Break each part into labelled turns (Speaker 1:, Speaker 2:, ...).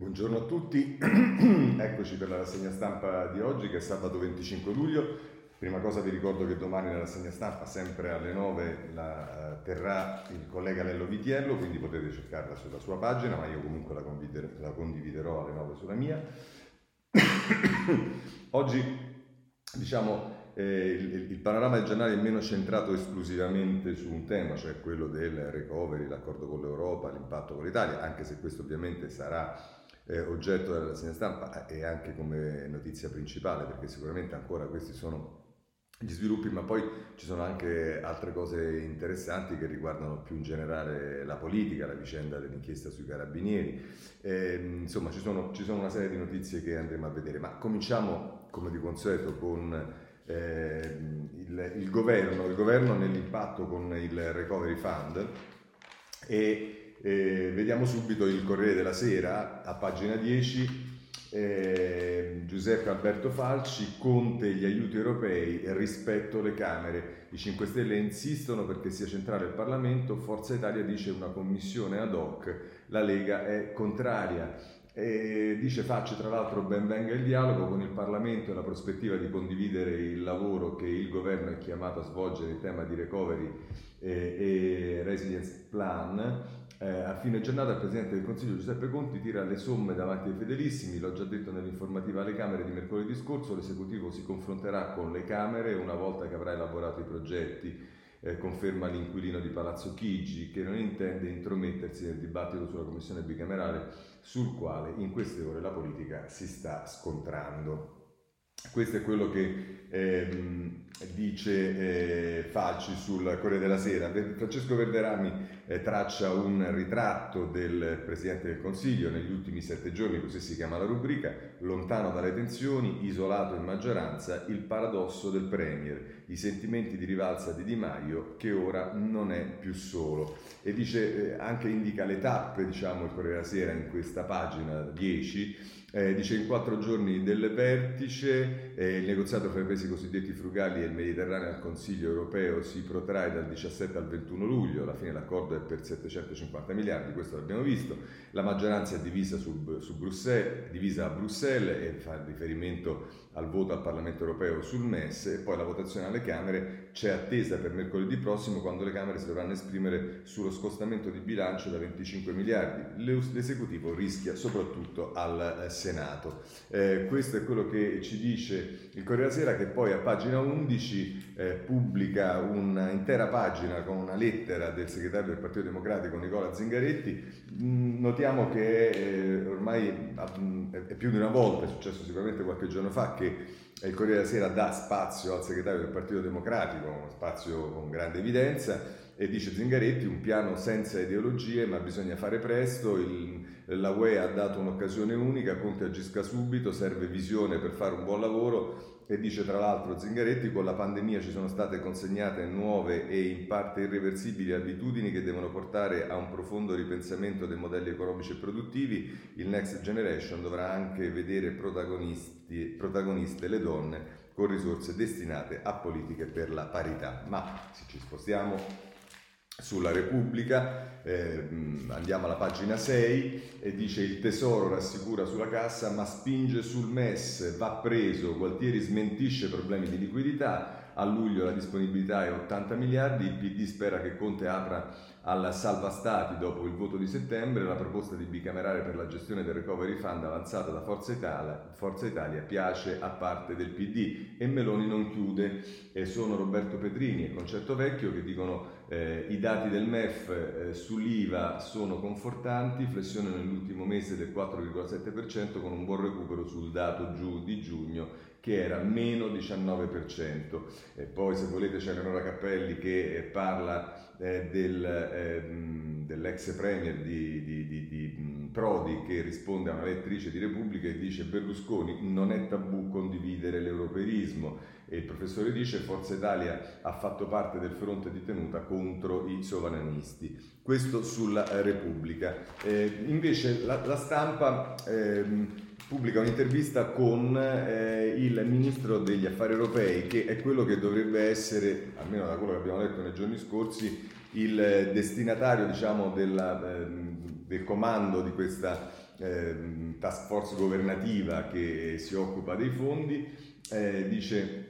Speaker 1: Buongiorno a tutti, eccoci per la rassegna stampa di oggi che è sabato 25 luglio. Prima cosa vi ricordo che domani nella rassegna stampa, sempre alle 9, la uh, terrà il collega Lello Vitiello, quindi potete cercarla sulla sua pagina, ma io comunque la, condivider- la condividerò alle 9 sulla mia. oggi, diciamo, eh, il, il, panorama del giornale è meno centrato esclusivamente su un tema, cioè quello del recovery, l'accordo con l'Europa, l'impatto con l'Italia, anche se questo ovviamente sarà eh, oggetto della rassegna stampa e anche come notizia principale, perché sicuramente ancora questi sono gli sviluppi, ma poi ci sono anche altre cose interessanti che riguardano più in generale la politica, la vicenda dell'inchiesta sui carabinieri. Eh, insomma, ci sono, ci sono, una serie di notizie che andremo a vedere, ma cominciamo come di consueto con eh, il, il, governo, il governo nell'impatto con il Recovery Fund e eh, vediamo subito il Corriere della Sera a pagina 10. Eh, Giuseppe Alberto Falci, Conte gli aiuti europei e rispetto le Camere. I 5 Stelle insistono perché sia centrale il Parlamento, Forza Italia dice una commissione ad hoc, la Lega è contraria. E dice Facci tra l'altro ben venga il dialogo con il Parlamento e la prospettiva di condividere il lavoro che il governo è chiamato a svolgere in tema di recovery e, e resilience plan eh, a fine giornata il Presidente del Consiglio Giuseppe Conti tira le somme davanti ai fedelissimi, l'ho già detto nell'informativa alle Camere di mercoledì scorso, l'esecutivo si confronterà con le Camere una volta che avrà elaborato i progetti, eh, conferma l'inquilino di Palazzo Chigi che non intende intromettersi nel dibattito sulla commissione bicamerale sul quale in queste ore la politica si sta scontrando. Questo è quello che ehm, dice eh, Facci sul Corriere della Sera. Francesco Verderami eh, traccia un ritratto del Presidente del Consiglio negli ultimi sette giorni, così si chiama la rubrica, lontano dalle tensioni, isolato in maggioranza, il paradosso del Premier, i sentimenti di rivalsa di Di Maio che ora non è più solo. E dice, eh, anche indica le tappe, diciamo, il Corriere della Sera in questa pagina 10, eh, dice in quattro giorni del vertice eh, il negoziato fra i paesi cosiddetti frugali e il Mediterraneo al Consiglio europeo si protrae dal 17 al 21 luglio, alla fine l'accordo è per 750 miliardi, questo l'abbiamo visto, la maggioranza è divisa, su, su Bruxelles, divisa a Bruxelles e fa riferimento al voto al Parlamento europeo sul MES e poi la votazione alle Camere c'è attesa per mercoledì prossimo quando le Camere si dovranno esprimere sullo scostamento di bilancio da 25 miliardi. L'esecutivo rischia soprattutto al eh, Senato. Eh, questo è quello che ci dice il Corriere della Sera che poi a pagina 11 eh, pubblica un'intera pagina con una lettera del segretario del Partito Democratico Nicola Zingaretti. Mm, notiamo che eh, ormai mm, è più di una volta, è successo sicuramente qualche giorno fa, che il Corriere della Sera dà spazio al segretario del Partito Democratico, spazio con grande evidenza, e dice Zingaretti un piano senza ideologie ma bisogna fare presto, il, la UE ha dato un'occasione unica, Conte agisca subito, serve visione per fare un buon lavoro e dice tra l'altro Zingaretti con la pandemia ci sono state consegnate nuove e in parte irreversibili abitudini che devono portare a un profondo ripensamento dei modelli economici e produttivi, il Next Generation dovrà anche vedere protagoniste le donne con risorse destinate a politiche per la parità. Ma se ci spostiamo sulla Repubblica, eh, andiamo alla pagina 6 e dice il tesoro rassicura sulla cassa ma spinge sul MES, va preso, Gualtieri smentisce problemi di liquidità, a luglio la disponibilità è 80 miliardi, il PD spera che Conte apra al salva stati dopo il voto di settembre, la proposta di bicamerale per la gestione del recovery fund avanzata da Forza Italia, Forza Italia piace a parte del PD e Meloni non chiude, e sono Roberto Petrini e Concetto Vecchio che dicono eh, I dati del MEF eh, sull'IVA sono confortanti, flessione nell'ultimo mese del 4,7% con un buon recupero sul dato giù di giugno che era meno 19%. E poi se volete c'è Eleonora Cappelli che eh, parla eh, del, eh, dell'ex premier di, di, di, di, Prodi che risponde a una lettrice di Repubblica e dice Berlusconi non è tabù condividere l'europeismo e il professore dice Forza Italia ha fatto parte del fronte di tenuta contro i sovranisti. Questo sulla Repubblica. Eh, invece la, la stampa eh, pubblica un'intervista con eh, il ministro degli affari europei che è quello che dovrebbe essere, almeno da quello che abbiamo letto nei giorni scorsi, il destinatario diciamo, della, ehm, del comando di questa eh, task force governativa che si occupa dei fondi, eh, dice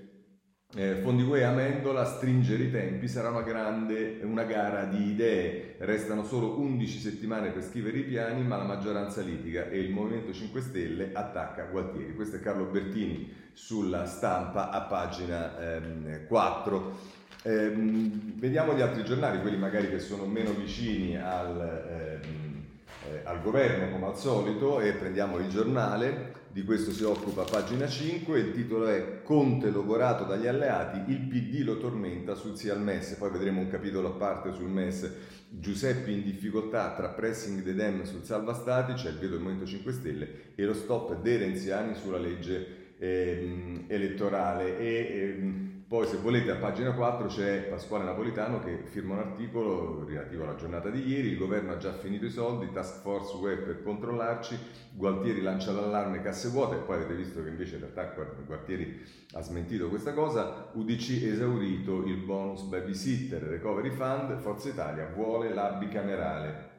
Speaker 1: eh, Fondi UE Amendola stringere i tempi sarà una grande una gara di idee, restano solo 11 settimane per scrivere i piani ma la maggioranza litiga e il Movimento 5 Stelle attacca Gualtieri. Questo è Carlo Bertini sulla stampa a pagina ehm, 4. Ehm, vediamo gli altri giornali, quelli magari che sono meno vicini al, ehm, eh, al governo come al solito e prendiamo il giornale di questo si occupa pagina 5, il titolo è Conte logorato dagli alleati, il PD lo tormenta sul sì al MES, poi vedremo un capitolo a parte sul MES, Giuseppe in difficoltà tra pressing dei Dem sul salva stati, c'è il veto del Movimento 5 Stelle e lo stop dei renziani sulla legge ehm, elettorale. E ehm, poi se volete a pagina 4 c'è Pasquale Napolitano che firma un articolo relativo alla giornata di ieri, il governo ha già finito i soldi, task force web per controllarci, Gualtieri lancia l'allarme casse vuote, poi avete visto che invece in realtà Gualtieri ha smentito questa cosa, UDC esaurito il bonus babysitter, recovery fund, Forza Italia vuole la bicamerale.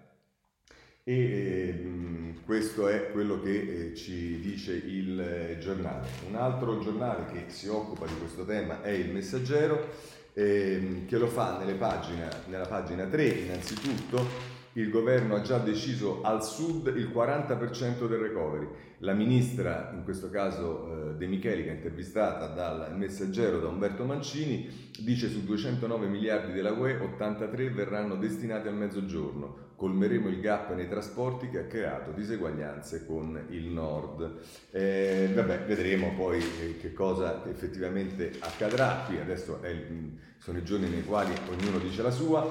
Speaker 1: E eh, questo è quello che eh, ci dice il eh, giornale. Un altro giornale che si occupa di questo tema è il Messaggero, ehm, che lo fa pagine, nella pagina 3 innanzitutto. Il governo ha già deciso al sud il 40% del recovery. La ministra, in questo caso eh, De Micheli, che è intervistata dal Messaggero da Umberto Mancini, dice su 209 miliardi della UE 83 verranno destinati al mezzogiorno colmeremo il gap nei trasporti che ha creato diseguaglianze con il nord. Eh, vabbè, vedremo poi eh, che cosa effettivamente accadrà. Qui adesso il, sono i giorni nei quali ognuno dice la sua,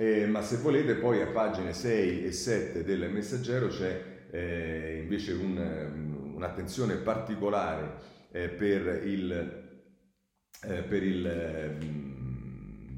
Speaker 1: eh, ma se volete poi a pagine 6 e 7 del messaggero c'è eh, invece un, un'attenzione particolare eh, per il, eh, per il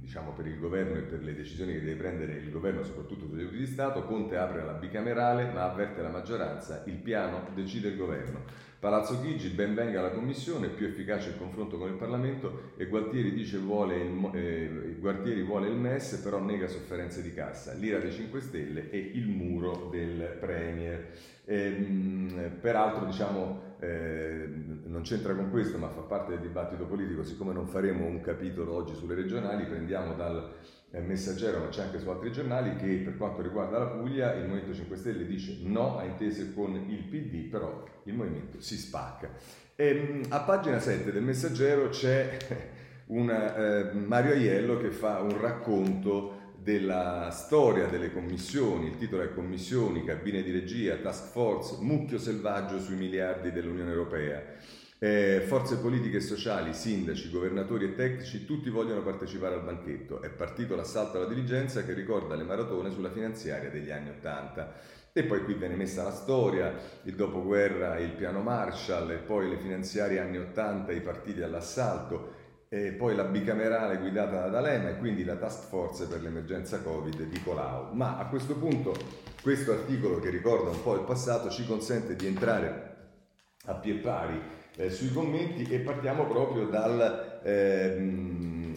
Speaker 1: diciamo, per il governo e per le decisioni che deve prendere il governo, soprattutto sugli aiuti di Stato, Conte apre la bicamerale ma avverte la maggioranza, il piano decide il governo. Palazzo Chigi, ben venga la commissione, più efficace il confronto con il Parlamento e Gualtieri dice vuole il, eh, Gualtieri vuole il MES però nega sofferenze di cassa, l'ira dei 5 Stelle e il muro del Premier. Eh, peraltro diciamo, eh, non c'entra con questo ma fa parte del dibattito politico, siccome non faremo un capitolo oggi sulle regionali, prendiamo dal eh, messaggero, ma c'è anche su altri giornali, che per quanto riguarda la Puglia il Movimento 5 Stelle dice no a intese con il PD, però il Movimento si spacca. E, ehm, a pagina 7 del messaggero c'è una, eh, Mario Aiello che fa un racconto della storia delle commissioni, il titolo è Commissioni, cabine di regia, task force, mucchio selvaggio sui miliardi dell'Unione Europea. Eh, forze politiche e sociali, sindaci, governatori e tecnici, tutti vogliono partecipare al banchetto. È partito l'assalto alla diligenza che ricorda le maratone sulla finanziaria degli anni Ottanta. E poi qui viene messa la storia, il dopoguerra, il piano Marshall, e poi le finanziarie anni Ottanta, i partiti all'assalto e poi la bicamerale guidata da D'Alema e quindi la task force per l'emergenza Covid di Colau. Ma a questo punto questo articolo che ricorda un po' il passato ci consente di entrare a pie pari eh, sui commenti e partiamo proprio dal, eh,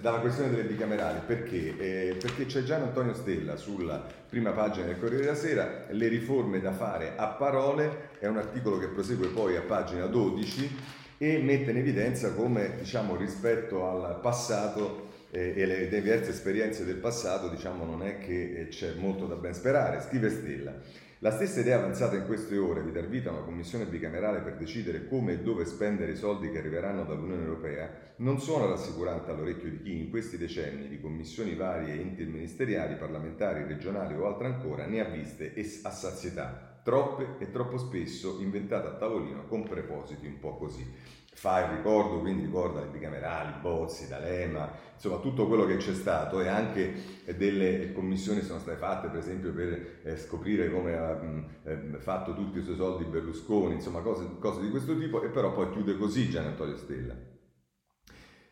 Speaker 1: dalla questione delle bicamerali. Perché? Eh, perché c'è Gian Antonio Stella sulla prima pagina del Corriere della Sera, le riforme da fare a parole, è un articolo che prosegue poi a pagina 12 e mette in evidenza come diciamo, rispetto al passato eh, e le diverse esperienze del passato diciamo, non è che eh, c'è molto da ben sperare. Scrive Stella. La stessa idea avanzata in queste ore di dar vita a una commissione bicamerale per decidere come e dove spendere i soldi che arriveranno dall'Unione Europea non suona rassicurante all'orecchio di chi in questi decenni di commissioni varie interministeriali, parlamentari, regionali o altre ancora ne ha viste a sazietà, troppe e troppo spesso inventate a tavolino con prepositi un po' così fa il ricordo, quindi ricorda le bicamerali, Bozzi, D'Alema, insomma tutto quello che c'è stato e anche delle commissioni sono state fatte per esempio per eh, scoprire come ha mh, eh, fatto tutti i suoi soldi Berlusconi, insomma cose, cose, di questo tipo e però poi chiude così Gian Antonio Stella.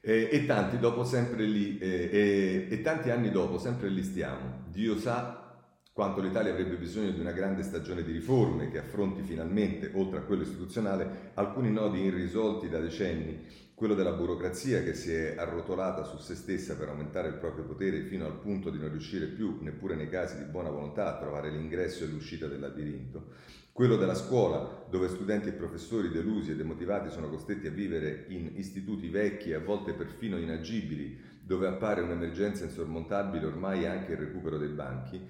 Speaker 1: E, e, tanti dopo sempre lì, e, e tanti anni dopo sempre lì stiamo, Dio sa quanto l'Italia avrebbe bisogno di una grande stagione di riforme che affronti finalmente, oltre a quello istituzionale, alcuni nodi irrisolti da decenni, quello della burocrazia che si è arrotolata su se stessa per aumentare il proprio potere fino al punto di non riuscire più, neppure nei casi di buona volontà, a trovare l'ingresso e l'uscita del labirinto, quello della scuola, dove studenti e professori delusi e demotivati sono costretti a vivere in istituti vecchi e a volte perfino inagibili, dove appare un'emergenza insormontabile ormai anche il recupero dei banchi.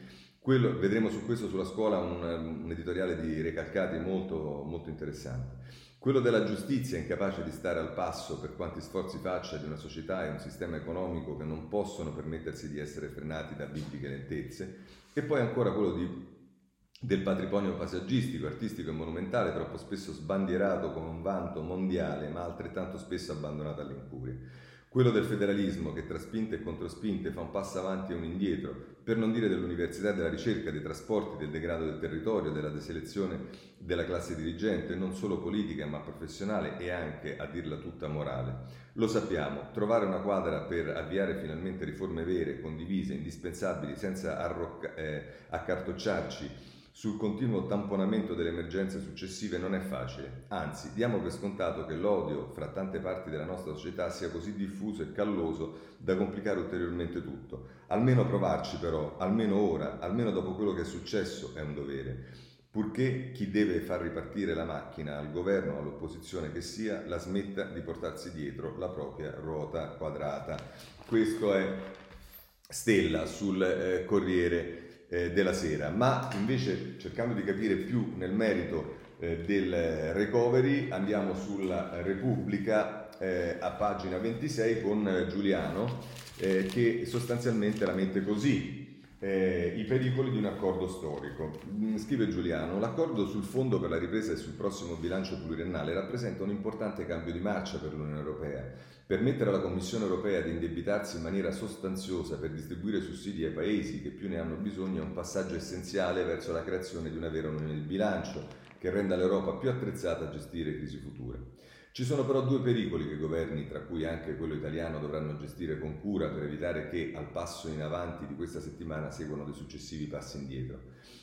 Speaker 1: Quello, vedremo su questo sulla scuola un, un editoriale di Recalcati molto, molto interessante. Quello della giustizia, incapace di stare al passo per quanti sforzi faccia di una società e un sistema economico che non possono permettersi di essere frenati da bibliche lentezze. E poi ancora quello di del patrimonio paesaggistico, artistico e monumentale, troppo spesso sbandierato come un vanto mondiale, ma altrettanto spesso abbandonato all'incuria. Quello del federalismo che tra spinte e controspinte fa un passo avanti e un indietro, per non dire dell'università della ricerca, dei trasporti, del degrado del territorio, della deselezione della classe dirigente, non solo politica ma professionale e anche, a dirla tutta, morale. Lo sappiamo, trovare una quadra per avviare finalmente riforme vere, condivise, indispensabili, senza arrocca- eh, accartocciarci sul continuo tamponamento delle emergenze successive non è facile, anzi diamo per scontato che l'odio fra tante parti della nostra società sia così diffuso e calloso da complicare ulteriormente tutto. Almeno provarci però, almeno ora, almeno dopo quello che è successo è un dovere, purché chi deve far ripartire la macchina al governo all'opposizione che sia la smetta di portarsi dietro la propria ruota quadrata. Questo è Stella sul eh, Corriere eh, della sera, ma invece cercando di capire più nel merito eh, del recovery andiamo sulla Repubblica eh, a pagina 26 con Giuliano eh, che sostanzialmente la mette così. Eh, I pericoli di un accordo storico. Mm, scrive Giuliano, l'accordo sul fondo per la ripresa e sul prossimo bilancio pluriennale rappresenta un importante cambio di marcia per l'Unione Europea Permettere alla Commissione europea di indebitarsi in maniera sostanziosa per distribuire sussidi ai paesi che più ne hanno bisogno è un passaggio essenziale verso la creazione di una vera unione di bilancio che renda l'Europa più attrezzata a gestire crisi future. Ci sono però due pericoli che i governi, tra cui anche quello italiano, dovranno gestire con cura per evitare che al passo in avanti di questa settimana seguano dei successivi passi indietro.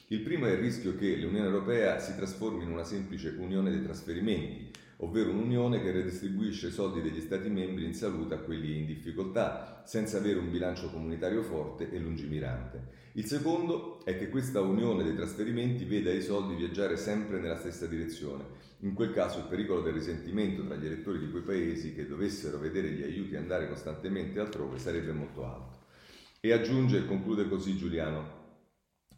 Speaker 1: Il primo è il rischio che l'Unione Europea si trasformi in una semplice unione dei trasferimenti, ovvero un'unione che redistribuisce i soldi degli Stati membri in salute a quelli in difficoltà, senza avere un bilancio comunitario forte e lungimirante. Il secondo è che questa unione dei trasferimenti veda i soldi viaggiare sempre nella stessa direzione. In quel caso il pericolo del risentimento tra gli elettori di quei paesi che dovessero vedere gli aiuti andare costantemente altrove sarebbe molto alto. E aggiunge e conclude così Giuliano,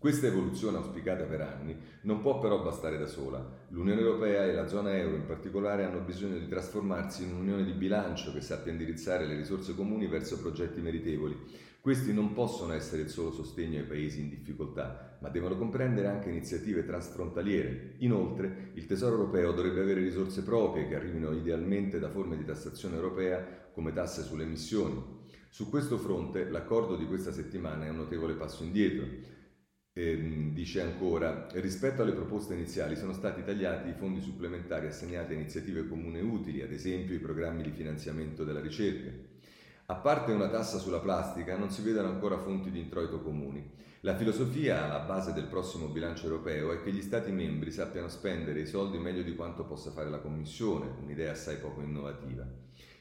Speaker 1: questa evoluzione auspicata per anni non può però bastare da sola. L'Unione Europea e la zona euro in particolare hanno bisogno di trasformarsi in un'unione di bilancio che sappia indirizzare le risorse comuni verso progetti meritevoli. Questi non possono essere il solo sostegno ai paesi in difficoltà, ma devono comprendere anche iniziative transfrontaliere. Inoltre, il Tesoro europeo dovrebbe avere risorse proprie che arrivino idealmente da forme di tassazione europea come tasse sulle emissioni. Su questo fronte l'accordo di questa settimana è un notevole passo indietro. E, dice ancora, rispetto alle proposte iniziali sono stati tagliati i fondi supplementari assegnati a iniziative comuni utili, ad esempio i programmi di finanziamento della ricerca. A parte una tassa sulla plastica, non si vedono ancora fonti di introito comuni. La filosofia alla base del prossimo bilancio europeo è che gli Stati membri sappiano spendere i soldi meglio di quanto possa fare la Commissione, un'idea assai poco innovativa.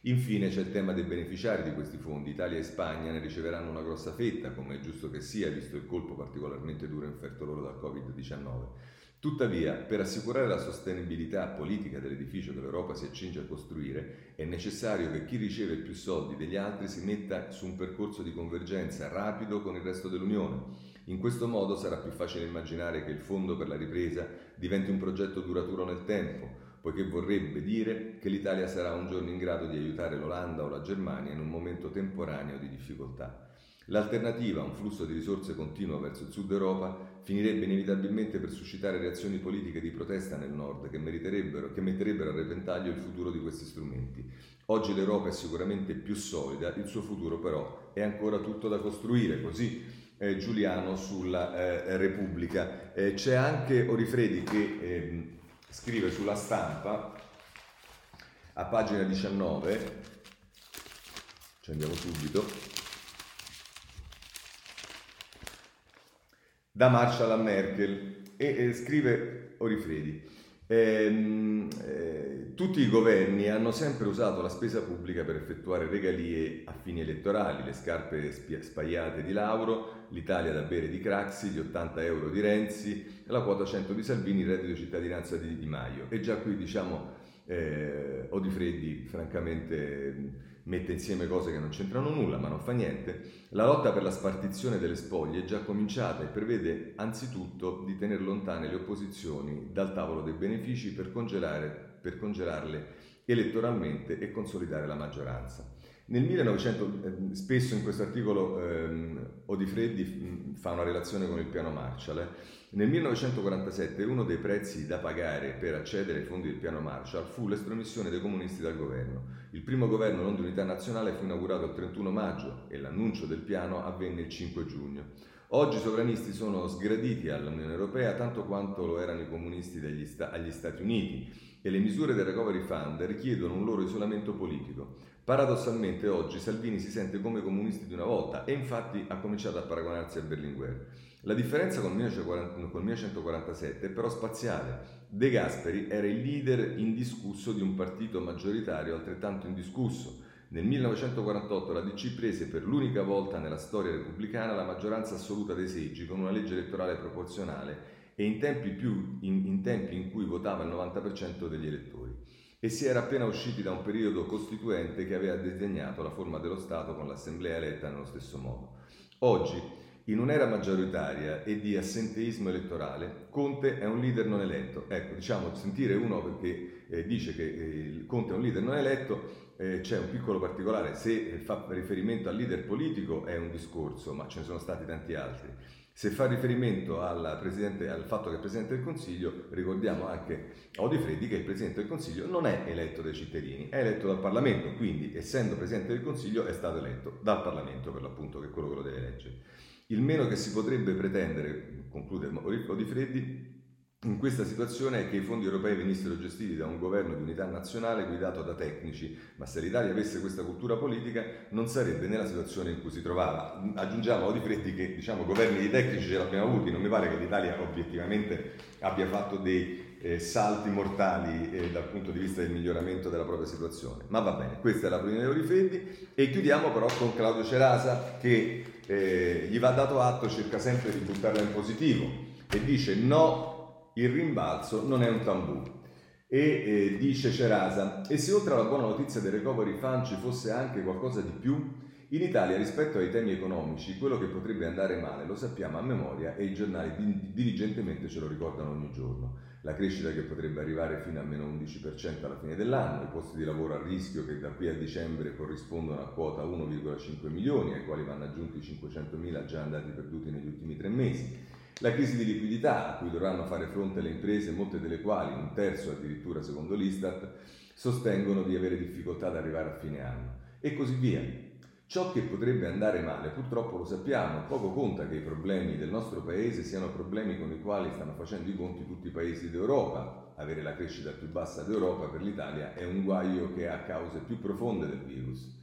Speaker 1: Infine c'è il tema dei beneficiari di questi fondi. Italia e Spagna ne riceveranno una grossa fetta, come è giusto che sia, visto il colpo particolarmente duro inferto loro dal Covid-19. Tuttavia, per assicurare la sostenibilità politica dell'edificio che l'Europa si accinge a costruire, è necessario che chi riceve più soldi degli altri si metta su un percorso di convergenza rapido con il resto dell'Unione. In questo modo sarà più facile immaginare che il Fondo per la ripresa diventi un progetto duraturo nel tempo, poiché vorrebbe dire che l'Italia sarà un giorno in grado di aiutare l'Olanda o la Germania in un momento temporaneo di difficoltà. L'alternativa, un flusso di risorse continuo verso il sud Europa, finirebbe inevitabilmente per suscitare reazioni politiche di protesta nel nord che, che metterebbero a repentaglio il futuro di questi strumenti. Oggi l'Europa è sicuramente più solida, il suo futuro però è ancora tutto da costruire, così eh, Giuliano sulla eh, Repubblica. Eh, c'è anche Orifredi che ehm, scrive sulla stampa a pagina 19, ci andiamo subito, da Marshall a Merkel e, e scrive Orifredi. Eh, eh, tutti i governi hanno sempre usato la spesa pubblica per effettuare regalie a fini elettorali, le scarpe spia- spaiate di Lauro, l'Italia da bere di Craxi, gli 80 euro di Renzi, la quota 100 di Salvini, il reddito di cittadinanza di Di Maio. E già qui diciamo eh, Odifreddi francamente mette insieme cose che non c'entrano nulla, ma non fa niente. La lotta per la spartizione delle spoglie è già cominciata e prevede anzitutto di tenere lontane le opposizioni dal tavolo dei benefici per, per congelarle elettoralmente e consolidare la maggioranza. Nel 1900, eh, spesso in questo articolo ehm, Odifreddi mm, fa una relazione con il piano Marshall. Eh. Nel 1947 uno dei prezzi da pagare per accedere ai fondi del piano Marshall fu l'estromissione dei comunisti dal governo. Il primo governo non di unità nazionale fu inaugurato il 31 maggio e l'annuncio del piano avvenne il 5 giugno. Oggi i sovranisti sono sgraditi all'Unione Europea tanto quanto lo erano i comunisti sta- agli Stati Uniti e le misure del Recovery Fund richiedono un loro isolamento politico. Paradossalmente oggi Salvini si sente come comunisti di una volta e infatti ha cominciato a paragonarsi a Berlinguer. La differenza con il 1947 è però spaziale. De Gasperi era il leader indiscusso di un partito maggioritario altrettanto indiscusso. Nel 1948 la DC prese per l'unica volta nella storia repubblicana la maggioranza assoluta dei seggi con una legge elettorale proporzionale e in tempi, più, in, in tempi in cui votava il 90% degli elettori e si era appena usciti da un periodo costituente che aveva disegnato la forma dello Stato con l'Assemblea eletta nello stesso modo. Oggi, in un'era maggioritaria e di assenteismo elettorale, Conte è un leader non eletto. Ecco, diciamo, sentire uno perché eh, dice che eh, Conte è un leader non eletto, eh, c'è un piccolo particolare, se fa riferimento al leader politico è un discorso, ma ce ne sono stati tanti altri. Se fa riferimento al fatto che è Presidente del Consiglio, ricordiamo anche a Odifreddi che il Presidente del Consiglio non è eletto dai cittadini, è eletto dal Parlamento, quindi essendo Presidente del Consiglio è stato eletto dal Parlamento per l'appunto che è quello che lo deve eleggere. Il meno che si potrebbe pretendere, conclude Odifreddi, in questa situazione è che i fondi europei venissero gestiti da un governo di unità nazionale guidato da tecnici, ma se l'Italia avesse questa cultura politica non sarebbe nella situazione in cui si trovava. Aggiungiamo a Di che diciamo, governi di tecnici ce l'abbiamo avuti, non mi pare che l'Italia obiettivamente abbia fatto dei eh, salti mortali eh, dal punto di vista del miglioramento della propria situazione. Ma va bene, questa è la prima di Freddi e chiudiamo però con Claudio Cerasa che eh, gli va dato atto, cerca sempre di buttarla in positivo e dice no il rimbalzo non è un tambù. E eh, dice Cerasa, e se oltre alla buona notizia del recovery fund ci fosse anche qualcosa di più? In Italia rispetto ai temi economici quello che potrebbe andare male lo sappiamo a memoria e i giornali diligentemente ce lo ricordano ogni giorno. La crescita che potrebbe arrivare fino a meno 11% alla fine dell'anno, i posti di lavoro a rischio che da qui a dicembre corrispondono a quota 1,5 milioni ai quali vanno aggiunti 500.000 già andati perduti negli ultimi tre mesi, la crisi di liquidità a cui dovranno fare fronte le imprese, molte delle quali, un terzo addirittura secondo l'Istat, sostengono di avere difficoltà ad arrivare a fine anno e così via. Ciò che potrebbe andare male, purtroppo lo sappiamo, poco conta che i problemi del nostro paese siano problemi con i quali stanno facendo i conti tutti i paesi d'Europa. Avere la crescita più bassa d'Europa per l'Italia è un guaio che ha cause più profonde del virus.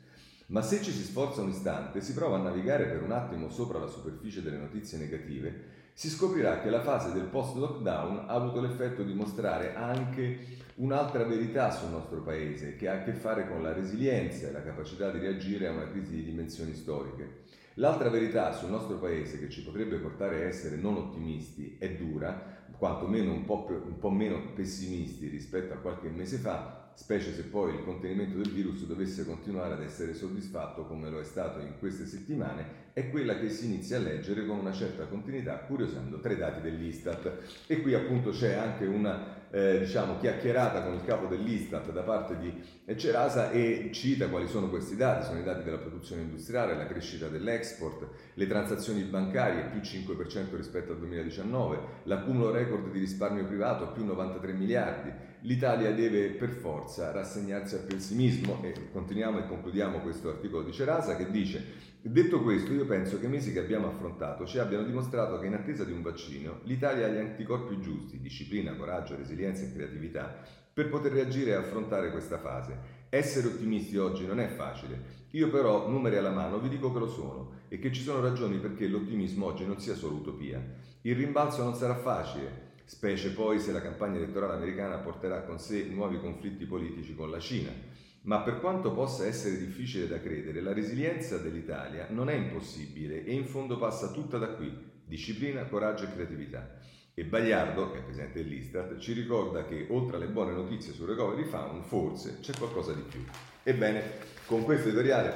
Speaker 1: Ma se ci si sforza un istante, si prova a navigare per un attimo sopra la superficie delle notizie negative, si scoprirà che la fase del post-lockdown ha avuto l'effetto di mostrare anche un'altra verità sul nostro paese, che ha a che fare con la resilienza e la capacità di reagire a una crisi di dimensioni storiche. L'altra verità sul nostro paese che ci potrebbe portare a essere non ottimisti è dura, quantomeno un po', un po' meno pessimisti rispetto a qualche mese fa, specie se poi il contenimento del virus dovesse continuare ad essere soddisfatto come lo è stato in queste settimane è quella che si inizia a leggere con una certa continuità curiosando tre dati dell'Istat. E qui appunto c'è anche una eh, diciamo, chiacchierata con il capo dell'Istat da parte di Cerasa e cita quali sono questi dati, sono i dati della produzione industriale, la crescita dell'export, le transazioni bancarie più 5% rispetto al 2019, l'accumulo record di risparmio privato più 93 miliardi, l'Italia deve per forza rassegnarsi al pessimismo. E continuiamo e concludiamo questo articolo di Cerasa che dice Detto questo, io penso che i mesi che abbiamo affrontato ci abbiano dimostrato che in attesa di un vaccino l'Italia ha gli anticorpi giusti, disciplina, coraggio, resilienza e creatività per poter reagire e affrontare questa fase. Essere ottimisti oggi non è facile. Io però, numeri alla mano, vi dico che lo sono e che ci sono ragioni perché l'ottimismo oggi non sia solo utopia. Il rimbalzo non sarà facile, specie poi se la campagna elettorale americana porterà con sé nuovi conflitti politici con la Cina. Ma per quanto possa essere difficile da credere, la resilienza dell'Italia non è impossibile e in fondo passa tutta da qui, disciplina, coraggio e creatività. E Bagliardo, che è presidente dell'Istat, ci ricorda che oltre alle buone notizie sul recovery fund, forse c'è qualcosa di più. Ebbene, con questo editoriale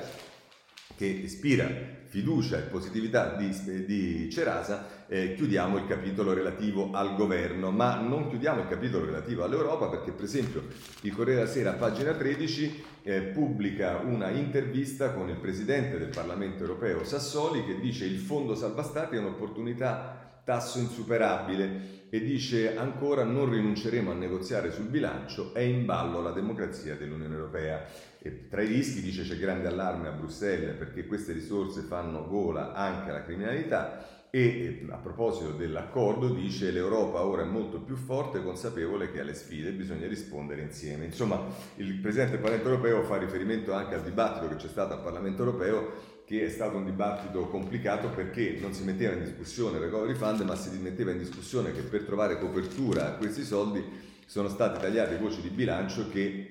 Speaker 1: che ispira fiducia e positività di, di Cerasa, eh, chiudiamo il capitolo relativo al governo, ma non chiudiamo il capitolo relativo all'Europa perché per esempio il Corriere della Sera, pagina 13, eh, pubblica una intervista con il Presidente del Parlamento europeo Sassoli che dice il fondo salva stati è un'opportunità tasso insuperabile e dice ancora non rinunceremo a negoziare sul bilancio, è in ballo la democrazia dell'Unione Europea. E tra i rischi dice c'è grande allarme a Bruxelles perché queste risorse fanno gola anche alla criminalità e a proposito dell'accordo dice l'Europa ora è molto più forte consapevole che alle sfide bisogna rispondere insieme. Insomma, il Presidente del Parlamento europeo fa riferimento anche al dibattito che c'è stato al Parlamento europeo che è stato un dibattito complicato perché non si metteva in discussione il recovery fund, ma si metteva in discussione che per trovare copertura a questi soldi sono state tagliate voci di bilancio che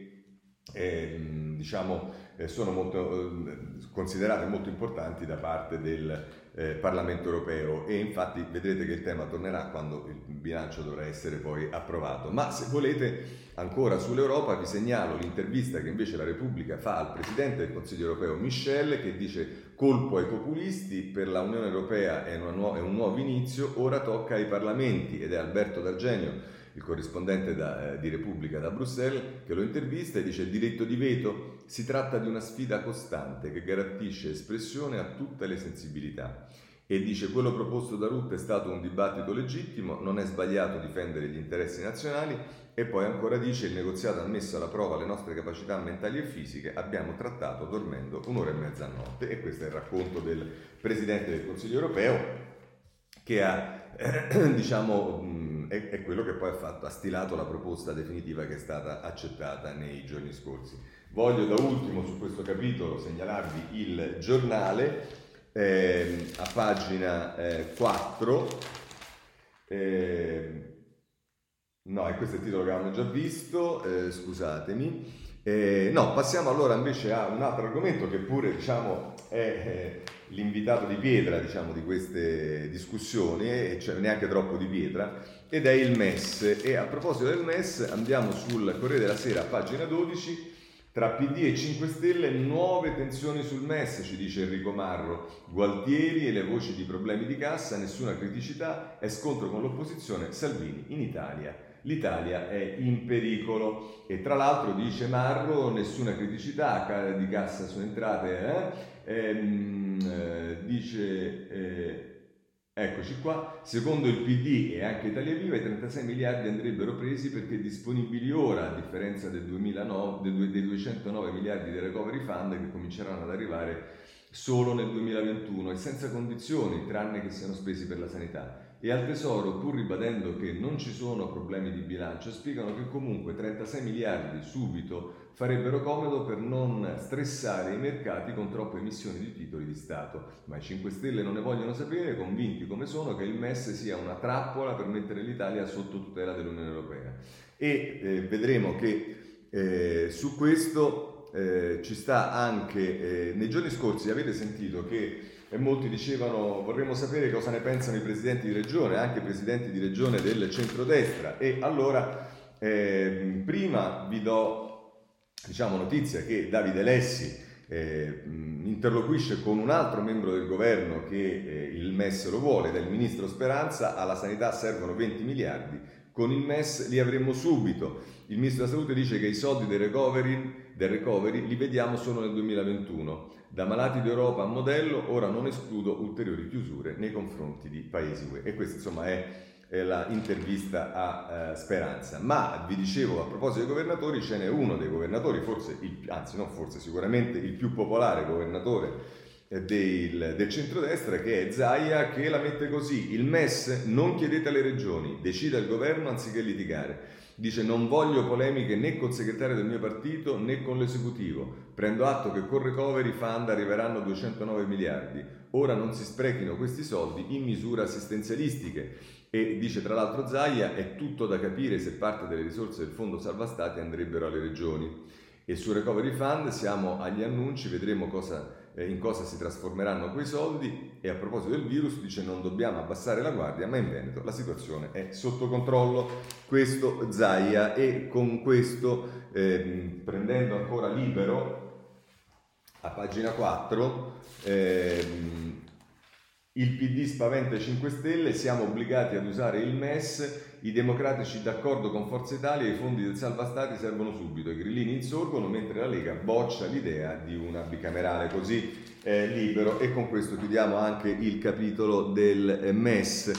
Speaker 1: eh, diciamo, eh, sono molto, eh, considerate molto importanti da parte del eh, Parlamento europeo e infatti vedrete che il tema tornerà quando il bilancio dovrà essere poi approvato. Ma se volete ancora sull'Europa vi segnalo l'intervista che invece la Repubblica fa al Presidente del Consiglio europeo Michel che dice colpo ai populisti, per la Unione Europea è, nu- è un nuovo inizio, ora tocca ai parlamenti ed è Alberto D'Argenio il corrispondente da, eh, di Repubblica da Bruxelles, che lo intervista e dice il diritto di veto si tratta di una sfida costante che garantisce espressione a tutte le sensibilità. E dice quello proposto da Rutte è stato un dibattito legittimo, non è sbagliato difendere gli interessi nazionali e poi ancora dice il negoziato ha messo alla prova le nostre capacità mentali e fisiche, abbiamo trattato dormendo un'ora e mezza a notte e questo è il racconto del Presidente del Consiglio europeo che ha, eh, diciamo, è, è quello che poi ha, fatto, ha stilato la proposta definitiva che è stata accettata nei giorni scorsi. Voglio da ultimo su questo capitolo segnalarvi il giornale eh, a pagina eh, 4. Eh, no, e questo è il titolo che avevamo già visto, eh, scusatemi. Eh, no, passiamo allora invece a un altro argomento che pure diciamo, è eh, l'invitato di pietra diciamo, di queste discussioni, e cioè neanche troppo di pietra, ed è il MES. E a proposito del MES andiamo sul Corriere della Sera, pagina 12, tra PD e 5 Stelle nuove tensioni sul MES, ci dice Enrico Marro, Gualtieri e le voci di problemi di cassa, nessuna criticità, è scontro con l'opposizione, Salvini in Italia. L'Italia è in pericolo e tra l'altro dice Marro nessuna criticità di cassa su entrate, eh? Ehm, eh, dice eh, Eccoci qua, secondo il PD e anche Italia Viva i 36 miliardi andrebbero presi perché disponibili ora, a differenza del 2009, dei 209 miliardi del recovery fund che cominceranno ad arrivare solo nel 2021 e senza condizioni, tranne che siano spesi per la sanità e al Tesoro, pur ribadendo che non ci sono problemi di bilancio, spiegano che comunque 36 miliardi subito farebbero comodo per non stressare i mercati con troppe emissioni di titoli di Stato. Ma i 5 Stelle non ne vogliono sapere, convinti come sono che il MES sia una trappola per mettere l'Italia sotto tutela dell'Unione Europea. E eh, vedremo che eh, su questo eh, ci sta anche, eh, nei giorni scorsi avete sentito che e molti dicevano vorremmo sapere cosa ne pensano i presidenti di regione, anche i presidenti di regione del centrodestra e allora eh, prima vi do diciamo, notizia che Davide Lessi eh, interloquisce con un altro membro del governo che eh, il MES lo vuole, ed è il ministro Speranza, alla sanità servono 20 miliardi, con il MES li avremmo subito. Il ministro della Salute dice che i soldi del recovery, del recovery li vediamo solo nel 2021. Da malati d'Europa a modello, ora non escludo ulteriori chiusure nei confronti di paesi UE. E questa insomma è, è l'intervista a uh, Speranza. Ma vi dicevo a proposito dei governatori, ce n'è uno dei governatori, forse, il, anzi non forse, sicuramente il più popolare governatore del, del centrodestra che è Zaia che la mette così, il MES non chiedete alle regioni, decida il governo anziché litigare. Dice non voglio polemiche né col segretario del mio partito né con l'esecutivo. Prendo atto che con Recovery Fund arriveranno 209 miliardi. Ora non si sprechino questi soldi in misure assistenzialistiche. E dice tra l'altro Zaia è tutto da capire se parte delle risorse del fondo salva stati andrebbero alle regioni. E su Recovery Fund siamo agli annunci, vedremo cosa in cosa si trasformeranno quei soldi e a proposito del virus dice non dobbiamo abbassare la guardia, ma in Veneto la situazione è sotto controllo. Questo Zaia e con questo eh, prendendo ancora libero a pagina 4 eh, il PD spaventa i 5 Stelle, siamo obbligati ad usare il MES, i democratici d'accordo con Forza Italia, i fondi del salva stati servono subito, i grillini insorgono mentre la Lega boccia l'idea di una bicamerale così eh, libero e con questo chiudiamo anche il capitolo del eh, MES.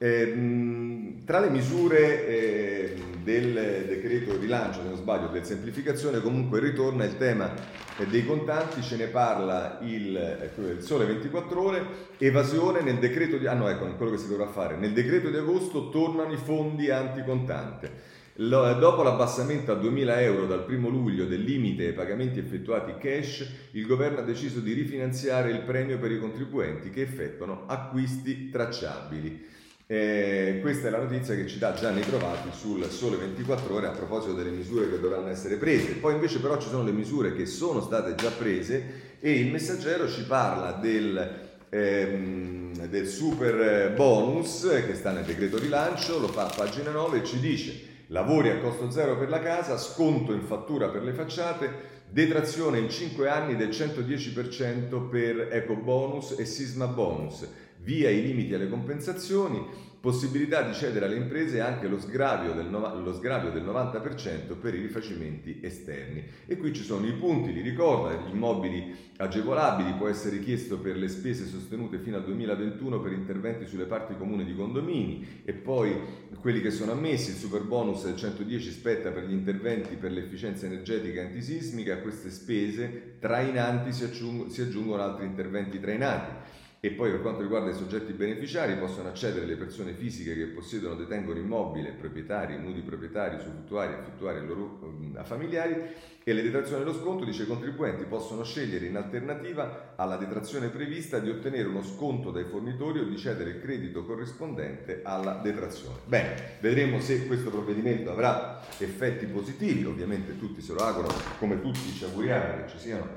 Speaker 1: Eh, tra le misure eh, del decreto rilancio, se non sbaglio, del semplificazione, comunque ritorna il tema eh, dei contanti, ce ne parla il, il, Sole 24 ore, evasione nel decreto di... Ah no, ecco, quello che si dovrà fare. Nel decreto di agosto tornano i fondi anticontante. Dopo l'abbassamento a 2.000 euro dal 1 luglio del limite ai pagamenti effettuati cash, il governo ha deciso di rifinanziare il premio per i contribuenti che effettuano acquisti tracciabili. Eh, questa è la notizia che ci dà Gianni Trovati sul Sole 24 Ore a proposito delle misure che dovranno essere prese. Poi invece però ci sono le misure che sono state già prese e il messaggero ci parla del, ehm, del super bonus che sta nel decreto rilancio, lo fa a pagina 9 e ci dice lavori a costo zero per la casa, sconto in fattura per le facciate, detrazione in 5 anni del 110% per eco bonus e sisma bonus via i limiti alle compensazioni, possibilità di cedere alle imprese anche lo sgravio, del, lo sgravio del 90% per i rifacimenti esterni. E qui ci sono i punti, li ricorda, gli immobili agevolabili può essere chiesto per le spese sostenute fino al 2021 per interventi sulle parti comuni di condomini e poi quelli che sono ammessi, il super bonus del 110 spetta per gli interventi per l'efficienza energetica e antisismica, a queste spese trainanti si, aggiung- si aggiungono altri interventi trainati. E poi per quanto riguarda i soggetti beneficiari possono accedere le persone fisiche che possiedono o detengono immobile, proprietari, nudi proprietari, usufruttuari, affittuari e loro uh, familiari e le detrazioni dello sconto, dice i contribuenti possono scegliere in alternativa alla detrazione prevista di ottenere uno sconto dai fornitori o di cedere il credito corrispondente alla detrazione. Bene, vedremo se questo provvedimento avrà effetti positivi, ovviamente tutti se lo augurano, come tutti ci auguriamo che ci siano.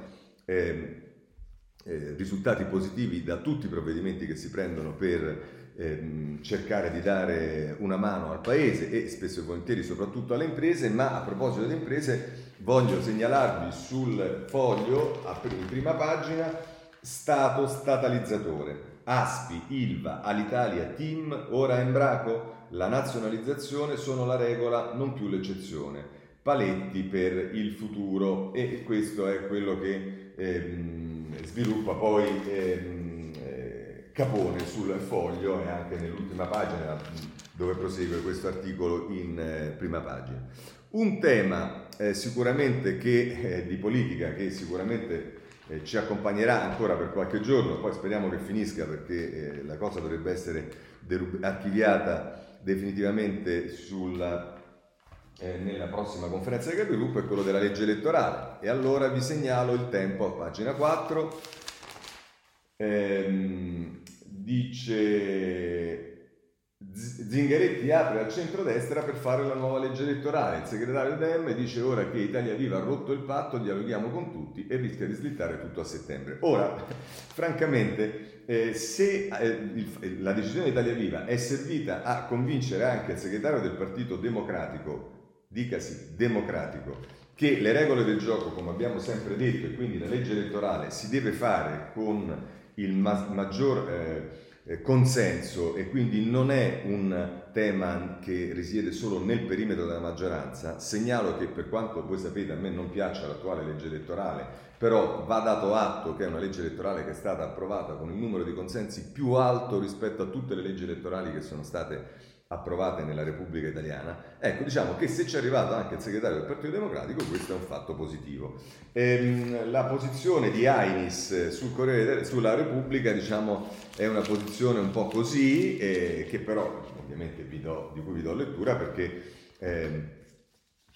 Speaker 1: Eh, eh, risultati positivi da tutti i provvedimenti che si prendono per ehm, cercare di dare una mano al Paese e spesso e volentieri soprattutto alle imprese, ma a proposito delle imprese voglio segnalarvi sul foglio, in prima pagina, Stato statalizzatore. Aspi, Ilva, Alitalia, Team, ora Embraco, la nazionalizzazione sono la regola, non più l'eccezione. Paletti per il futuro e questo è quello che ehm, sviluppa poi ehm, eh, Capone sul foglio e anche nell'ultima pagina dove prosegue questo articolo in eh, prima pagina. Un tema eh, sicuramente che, eh, di politica che sicuramente eh, ci accompagnerà ancora per qualche giorno, poi speriamo che finisca perché eh, la cosa dovrebbe essere derub- archiviata definitivamente sulla eh, nella prossima conferenza di capigruppo è quello della legge elettorale. E allora vi segnalo il tempo a pagina 4. Ehm, dice Zingaretti apre al centrodestra per fare la nuova legge elettorale. Il segretario Dem dice ora che Italia Viva ha rotto il patto, dialoghiamo con tutti e rischia di slittare tutto a settembre. Ora, francamente, eh, se eh, il, la decisione di Italia Viva è servita a convincere anche il segretario del Partito Democratico dicasi democratico, che le regole del gioco, come abbiamo sempre detto, e quindi la legge elettorale si deve fare con il ma- maggior eh, eh, consenso e quindi non è un tema che risiede solo nel perimetro della maggioranza, segnalo che per quanto voi sapete a me non piaccia l'attuale legge elettorale, però va dato atto che è una legge elettorale che è stata approvata con il numero di consensi più alto rispetto a tutte le leggi elettorali che sono state approvate nella Repubblica Italiana, ecco diciamo che se ci è arrivato anche il segretario del Partito Democratico questo è un fatto positivo. Ehm, la posizione di Ainis sul Corriere, sulla Repubblica diciamo è una posizione un po' così, eh, che però ovviamente do, di cui vi do lettura perché eh,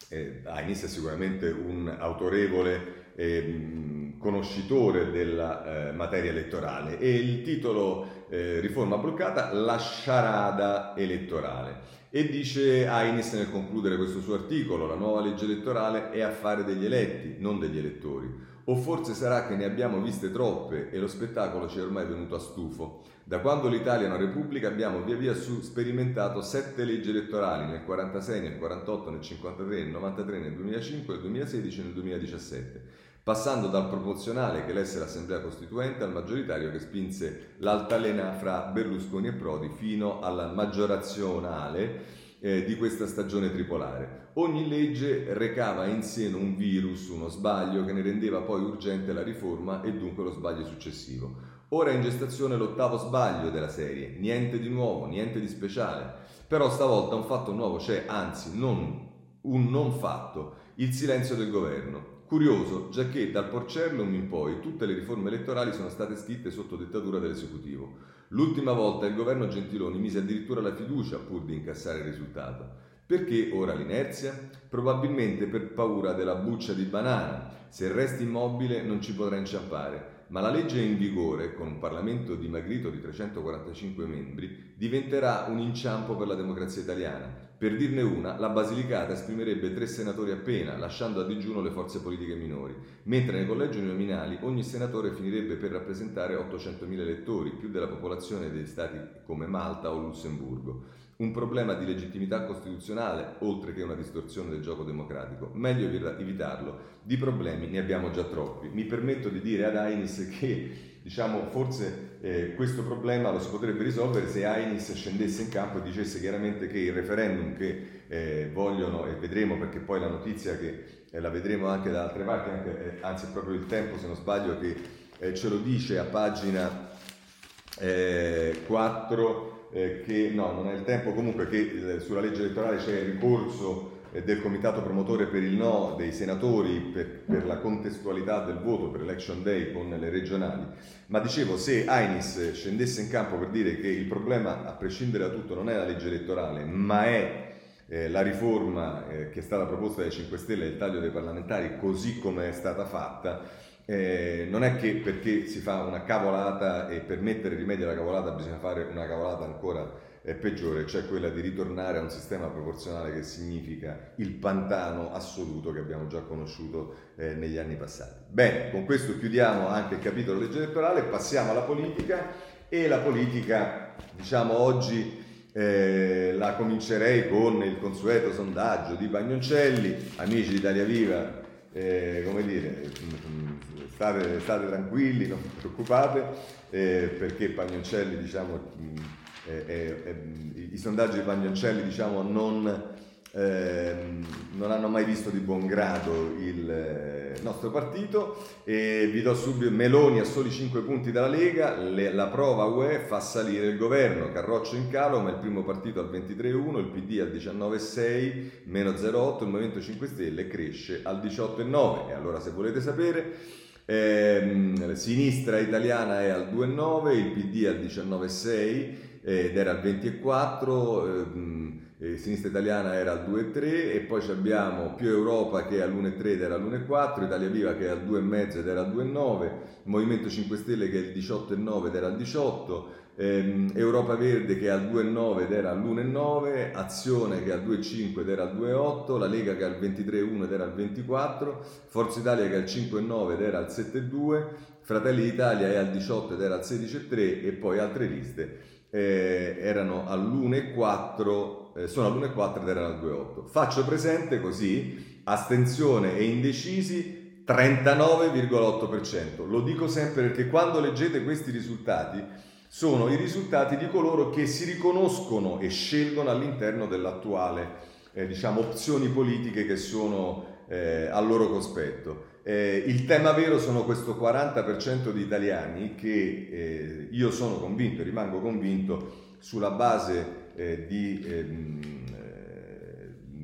Speaker 1: eh, Ainis è sicuramente un autorevole eh, conoscitore della eh, materia elettorale e il titolo eh, Riforma bloccata, la sciarada elettorale. E dice Ainis nel concludere questo suo articolo, la nuova legge elettorale è affare degli eletti, non degli elettori. O forse sarà che ne abbiamo viste troppe e lo spettacolo ci è ormai venuto a stufo. Da quando l'Italia è una repubblica abbiamo via via sperimentato sette leggi elettorali nel 46, nel 48, nel 53, nel 93, nel 2005, nel 2016 e nel 2017 passando dal proporzionale che elesse l'Assemblea Costituente al maggioritario che spinse l'altalena fra Berlusconi e Prodi fino alla maggiorazionale eh, di questa stagione tripolare. Ogni legge recava in seno un virus, uno sbaglio che ne rendeva poi urgente la riforma e dunque lo sbaglio successivo. Ora è in gestazione l'ottavo sbaglio della serie, niente di nuovo, niente di speciale, però stavolta un fatto nuovo c'è, anzi non un non fatto, il silenzio del governo. Curioso, giacché dal Porcellum in poi tutte le riforme elettorali sono state scritte sotto dettatura dell'esecutivo. L'ultima volta il governo Gentiloni mise addirittura la fiducia pur di incassare il risultato. Perché ora l'inerzia? Probabilmente per paura della buccia di banana. Se resti immobile non ci potrà inciampare ma la legge in vigore, con un Parlamento dimagrito di 345 membri, diventerà un inciampo per la democrazia italiana. Per dirne una, la Basilicata esprimerebbe tre senatori appena, lasciando a digiuno le forze politiche minori, mentre nei collegi nominali ogni senatore finirebbe per rappresentare 800.000 elettori, più della popolazione dei stati come Malta o Lussemburgo. Un problema di legittimità costituzionale, oltre che una distorsione del gioco democratico. Meglio evitarlo. Di problemi ne abbiamo già troppi. Mi permetto di dire ad Ainis che diciamo, forse eh, questo problema lo si potrebbe risolvere se Ainis scendesse in campo e dicesse chiaramente che il referendum che eh, vogliono, e vedremo perché poi la notizia che eh, la vedremo anche da altre parti, anche, eh, anzi è proprio il tempo se non sbaglio che eh, ce lo dice a pagina 4, eh, che no, non è il tempo comunque che sulla legge elettorale c'è il ricorso del comitato promotore per il no dei senatori per, per, la contestualità del voto per election day con le regionali, ma dicevo se Ainis scendesse in campo per dire che il problema a prescindere da tutto non è la legge elettorale, ma è eh, la riforma eh, che è stata proposta dai 5 Stelle il taglio dei parlamentari così come è stata fatta, eh, non è che perché si fa una cavolata e per mettere rimedio alla cavolata bisogna fare una cavolata ancora è peggiore, cioè quella di ritornare a un sistema proporzionale che significa il pantano assoluto che abbiamo già conosciuto eh, negli anni passati. Bene, con questo chiudiamo anche il capitolo legge elettorale, passiamo alla politica e la politica, diciamo oggi eh, la comincerei con il consueto sondaggio di Pagnoncelli, amici di Italia Viva, eh, come dire, state, state, tranquilli, non vi preoccupate, eh, perché Pagnoncelli diciamo eh, i sondaggi di Pagnoncelli diciamo, non, ehm, non, hanno mai visto di buon grado il eh, nostro partito e vi do subito Meloni a soli 5 punti dalla Lega, le, la prova UE fa salire il governo, Carroccio in calo ma il primo partito al 23,1, il PD al 19,6, meno 0,8, il Movimento 5 Stelle cresce al 18,9 e allora se volete sapere ehm, sinistra italiana è al 2,9, il PD al 19,6 ed era al 24, ehm, eh, Sinistra Italiana era al 2,3 e poi abbiamo più Europa che è all'1,3 ed era all'1,4, Italia Viva che è al 2,5 ed era al 2,9, Movimento 5 Stelle che è il 18,9 ed era al 18, ehm, Europa Verde che è al 2,9 ed era all'1,9, Azione che è al 2,5 ed era al 2,8, la Lega che è al 23,1 ed era al 24, Forza Italia che è al 5,9 ed era al 7,2, Fratelli d'Italia è al 18 ed era al 16,3 e poi altre liste eh, erano all'1,4, eh, sono all'1,4 ed erano al 2,8. Faccio presente così, astensione e indecisi 39,8%. Lo dico sempre perché quando leggete questi risultati sono i risultati di coloro che si riconoscono e scelgono all'interno dell'attuale eh, diciamo, opzioni politiche che sono eh, al loro cospetto. Eh, il tema vero sono questo 40% di italiani che eh, io sono convinto, rimango convinto, sulla base eh, di... Ehm, eh,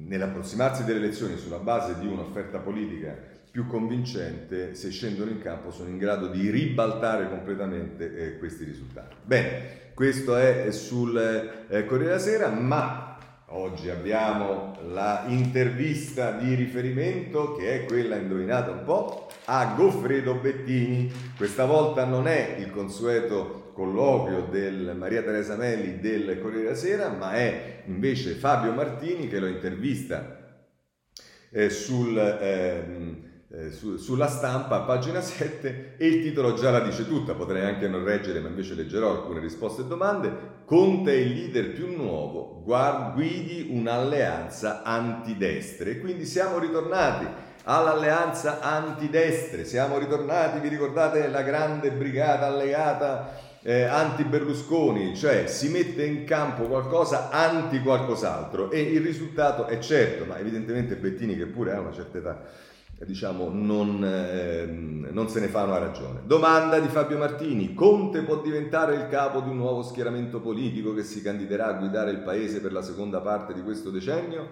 Speaker 1: nell'approssimarsi delle elezioni sulla base di un'offerta politica più convincente, se scendono in campo sono in grado di ribaltare completamente eh, questi risultati. Bene, questo è sul eh, Corriere della Sera, ma Oggi abbiamo la intervista di riferimento che è quella, indovinata un po', a Goffredo Bettini. Questa volta non è il consueto colloquio del Maria Teresa Melli del Corriere della Sera, ma è invece Fabio Martini che lo intervista eh, sul... Eh, eh, su, sulla stampa a pagina 7 e il titolo già la dice tutta, potrei anche non reggere ma invece leggerò alcune risposte e domande. Conte è il leader più nuovo, guard, guidi un'alleanza antidestre e quindi siamo ritornati all'alleanza antidestre, siamo ritornati, vi ricordate la grande brigata allegata eh, anti-Berlusconi, cioè si mette in campo qualcosa anti qualcos'altro e il risultato è certo, ma evidentemente Bettini che pure ha una certa età diciamo, non, eh, non, se ne fa una ragione. Domanda di Fabio Martini, Conte può diventare il capo di un nuovo schieramento politico che si candiderà a guidare il paese per la seconda parte di questo decennio?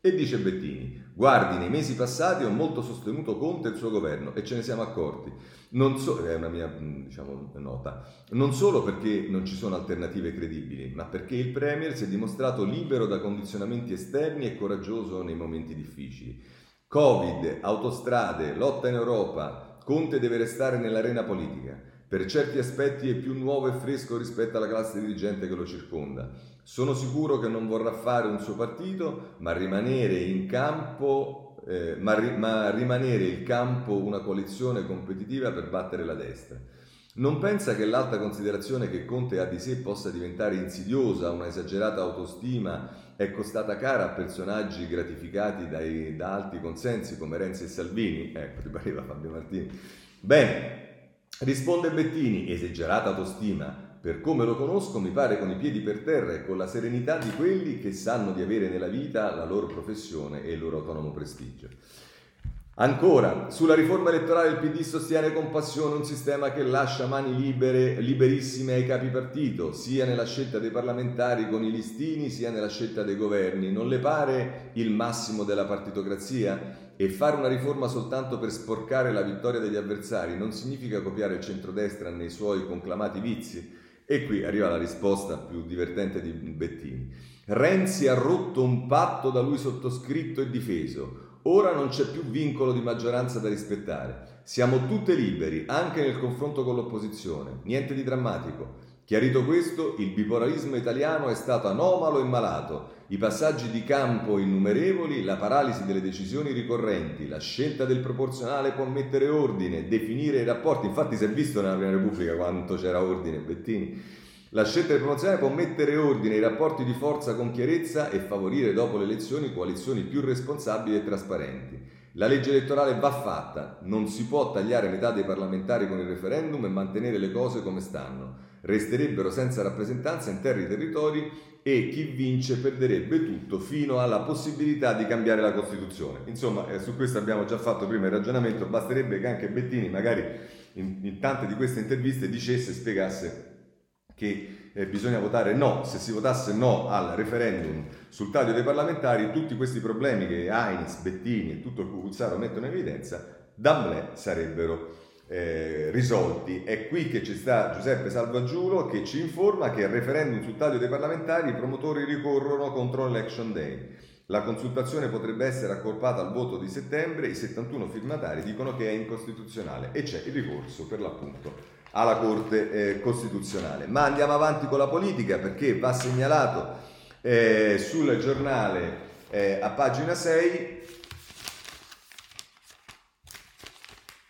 Speaker 1: E dice Bettini, guardi, nei mesi passati ho molto sostenuto Conte e il suo governo e ce ne siamo accorti. Non so, è una mia diciamo, nota. Non solo perché non ci sono alternative credibili, ma perché il Premier si è dimostrato libero da condizionamenti esterni e coraggioso nei momenti difficili. Covid, autostrade, lotta in Europa, Conte deve restare nell'arena politica. Per certi aspetti è più nuovo e fresco rispetto alla classe dirigente che lo circonda. Sono sicuro che non vorrà fare un suo partito, ma rimanere in campo, eh, ma, ri, ma rimanere il campo una coalizione competitiva per battere la destra. Non pensa che l'alta considerazione che Conte ha di sé possa diventare insidiosa, una esagerata autostima è costata cara a personaggi gratificati dai, da alti consensi come Renzi e Salvini? Ecco, ti pareva Fabio Martini. Bene, risponde Bettini, esagerata autostima. Per come lo conosco mi pare con i piedi per terra e con la serenità di quelli che sanno di avere nella vita la loro professione e il loro autonomo prestigio. Ancora, sulla riforma elettorale il PD sostiene con passione un sistema che lascia mani libere, liberissime ai capi partito, sia nella scelta dei parlamentari con i listini, sia nella scelta dei governi. Non le pare il massimo della partitocrazia? E fare una riforma soltanto per sporcare la vittoria degli avversari non significa copiare il centrodestra nei suoi conclamati vizi? E qui arriva la risposta più divertente di Bettini. Renzi ha rotto un patto da lui sottoscritto e difeso Ora non c'è più vincolo di maggioranza da rispettare. Siamo tutte liberi, anche nel confronto con l'opposizione. Niente di drammatico. Chiarito questo, il bipolarismo italiano è stato anomalo e malato. I passaggi di campo innumerevoli, la paralisi delle decisioni ricorrenti, la scelta del proporzionale può mettere ordine, definire i rapporti. Infatti si è visto nella Prima Repubblica quanto c'era ordine, Bettini la scelta del promozionale può mettere ordine ai rapporti di forza con chiarezza e favorire dopo le elezioni coalizioni più responsabili e trasparenti. La legge elettorale va fatta, non si può tagliare metà dei parlamentari con il referendum e mantenere le cose come stanno. Resterebbero senza rappresentanza interi territori e chi vince perderebbe tutto fino alla possibilità di cambiare la Costituzione. Insomma, eh, su questo abbiamo già fatto prima il ragionamento, basterebbe che anche Bettini magari in, in tante di queste interviste dicesse, spiegasse che eh, bisogna votare no, se si votasse no al referendum sul taglio dei parlamentari, tutti questi problemi che Heinz, Bettini e tutto il Cucuzzaro mettono in evidenza, d'amblè sarebbero eh, risolti. È qui che ci sta Giuseppe Salvagiulo che ci informa che al referendum sul taglio dei parlamentari i promotori ricorrono contro l'Election Day. La consultazione potrebbe essere accorpata al voto di settembre, i 71 firmatari dicono che è incostituzionale e c'è il ricorso per l'appunto alla Corte eh, Costituzionale. Ma andiamo avanti con la politica perché va segnalato eh, sul giornale eh, a pagina 6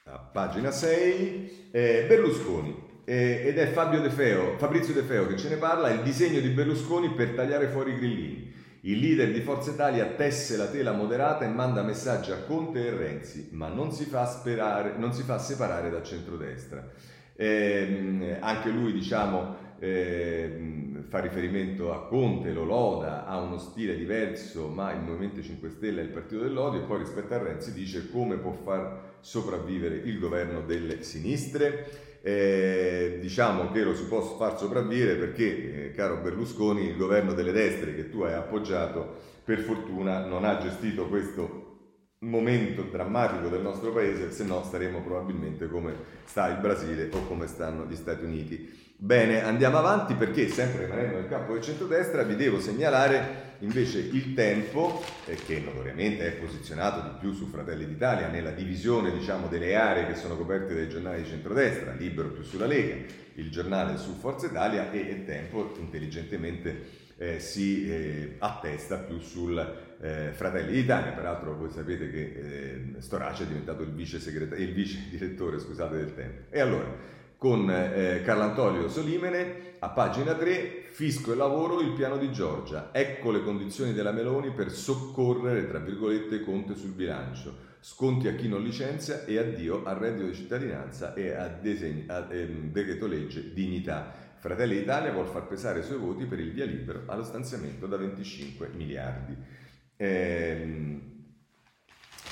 Speaker 1: a pagina 6 eh, Berlusconi eh, ed è Fabio De Feo, Fabrizio De Feo che ce ne parla, il disegno di Berlusconi per tagliare fuori i grillini. Il leader di Forza Italia tesse la tela moderata e manda messaggi a Conte e Renzi, ma non si fa, sperare, non si fa separare dal centrodestra. Eh, anche lui, diciamo, eh, fa riferimento a Conte, lo loda, ha uno stile diverso, ma il Movimento 5 Stelle è il partito dell'odio e poi rispetto a Renzi dice come può far sopravvivere il governo delle sinistre. eh, diciamo che lo si può far sopravvivere perché, eh, caro Berlusconi, il governo delle destre che tu hai appoggiato, per fortuna non ha gestito questo momento drammatico del nostro paese, se no staremo probabilmente come sta il Brasile o come stanno gli Stati Uniti. Bene, andiamo avanti perché sempre rimanendo nel campo del centrodestra vi devo segnalare invece il tempo, eh, che notoriamente è posizionato di più su Fratelli d'Italia nella divisione diciamo, delle aree che sono coperte dai giornali di centrodestra, Libero più sulla Lega, il giornale su Forza Italia e il tempo intelligentemente eh, si eh, attesta più sul eh, Fratelli d'Italia. Peraltro voi sapete che eh, Storace è diventato il vice, il vice direttore scusate, del Tempo. E allora, con eh, Carlantonio Solimene, a pagina 3, Fisco e lavoro, il piano di Giorgia. Ecco le condizioni della Meloni per soccorrere, tra virgolette, Conte sul bilancio. Sconti a chi non licenzia e addio al reddito di cittadinanza e a, disegni, a eh, decreto legge dignità. Fratelli d'Italia vuole far pesare i suoi voti per il via libero allo stanziamento da 25 miliardi. Eh,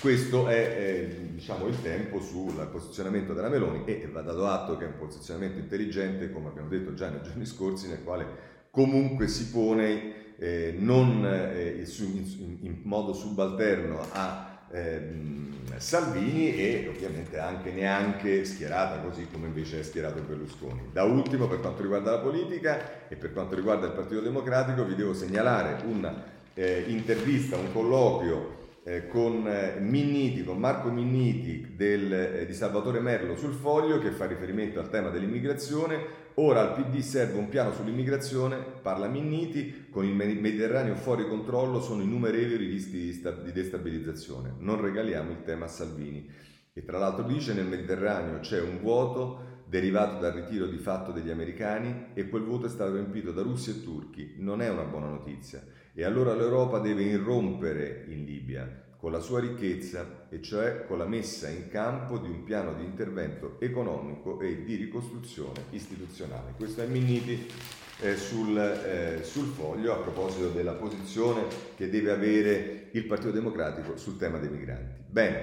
Speaker 1: questo è eh, diciamo, il tempo sul posizionamento della Meloni e va dato atto che è un posizionamento intelligente, come abbiamo detto già nei giorni scorsi, nel quale comunque si pone eh, non eh, in, in, modo subalterno a ehm, Salvini e ovviamente anche neanche schierata così come invece è schierato Berlusconi. Da ultimo, per quanto riguarda la politica e per quanto riguarda il Partito Democratico, vi devo segnalare un'intervista, eh, un colloquio eh, con eh, Minniti, con Marco Minniti del, eh, di Salvatore Merlo sul foglio che fa riferimento al tema dell'immigrazione. Ora al PD serve un piano sull'immigrazione, parla Minniti, con il Mediterraneo fuori controllo sono innumerevoli rischi di, stab- di destabilizzazione. Non regaliamo il tema a Salvini. E tra l'altro dice nel Mediterraneo c'è un vuoto derivato dal ritiro di fatto degli americani e quel vuoto è stato riempito da russi e turchi. Non è una buona notizia. E allora l'Europa deve irrompere in Libia con la sua ricchezza, e cioè con la messa in campo di un piano di intervento economico e di ricostruzione istituzionale. Questo è Minniti eh, sul, eh, sul, foglio a proposito della posizione che deve avere il Partito Democratico sul tema dei migranti. Bene,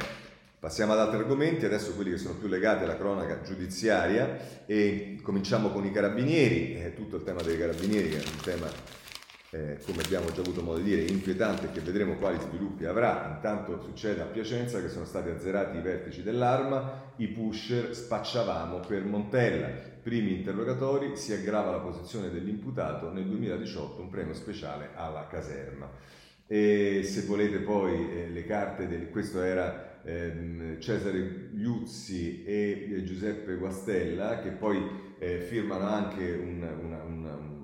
Speaker 1: passiamo ad altri argomenti, adesso quelli che sono più legati alla cronaca giudiziaria e cominciamo con i carabinieri, eh, tutto il tema dei carabinieri che è un tema eh, come abbiamo già avuto modo di dire, inquietante che vedremo quali sviluppi avrà. Intanto succede a Piacenza che sono stati azzerati i vertici dell'arma, i pusher spacciavamo per Montella. Primi interrogatori, si aggrava la posizione dell'imputato, nel 2018 un premio speciale alla caserma. E se volete poi eh, le carte, del, questo era ehm, Cesare Liuzzi e Giuseppe Guastella che poi eh, firmano anche un, una, una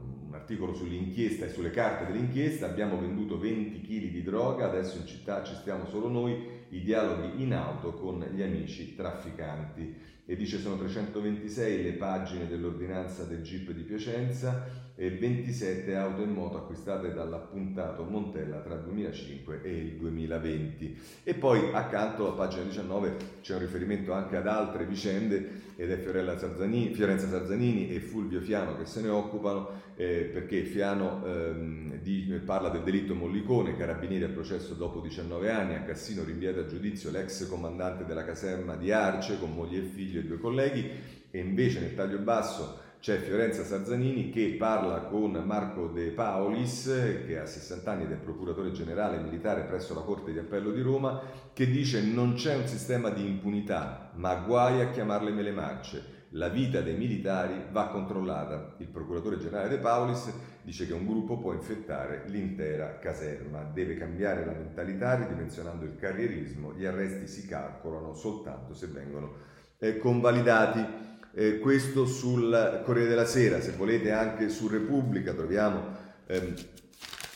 Speaker 1: articolo sull'inchiesta e sulle carte dell'inchiesta, abbiamo venduto 20 kg di droga, adesso in città ci stiamo solo noi, i dialoghi in auto con gli amici trafficanti. E dice sono 326 le pagine dell'ordinanza del GIP di Piacenza e 27 auto in moto acquistate dall'appuntato Montella tra il 2005 e il 2020. E poi accanto a pagina 19 c'è un riferimento anche ad altre vicende ed è Sarzanini, Fiorenza Sarzanini e Fulvio Fiano che se ne occupano eh, perché Fiano ehm, di, parla del delitto Mollicone, carabinieri a processo dopo 19 anni, a Cassino rinviato a giudizio l'ex comandante della caserma di Arce con moglie e figlio e due colleghi e invece nel taglio basso c'è Fiorenza Sarzanini che parla con Marco De Paolis, che ha 60 anni ed è procuratore generale militare presso la Corte di Appello di Roma, che dice non c'è un sistema di impunità, ma guai a chiamarle mele marce. La vita dei militari va controllata. Il procuratore generale De Paulis dice che un gruppo può infettare l'intera caserma, deve cambiare la mentalità ridimensionando il carrierismo, gli arresti si calcolano soltanto se vengono eh, convalidati eh, questo sul Corriere della Sera, se volete anche su Repubblica troviamo ehm,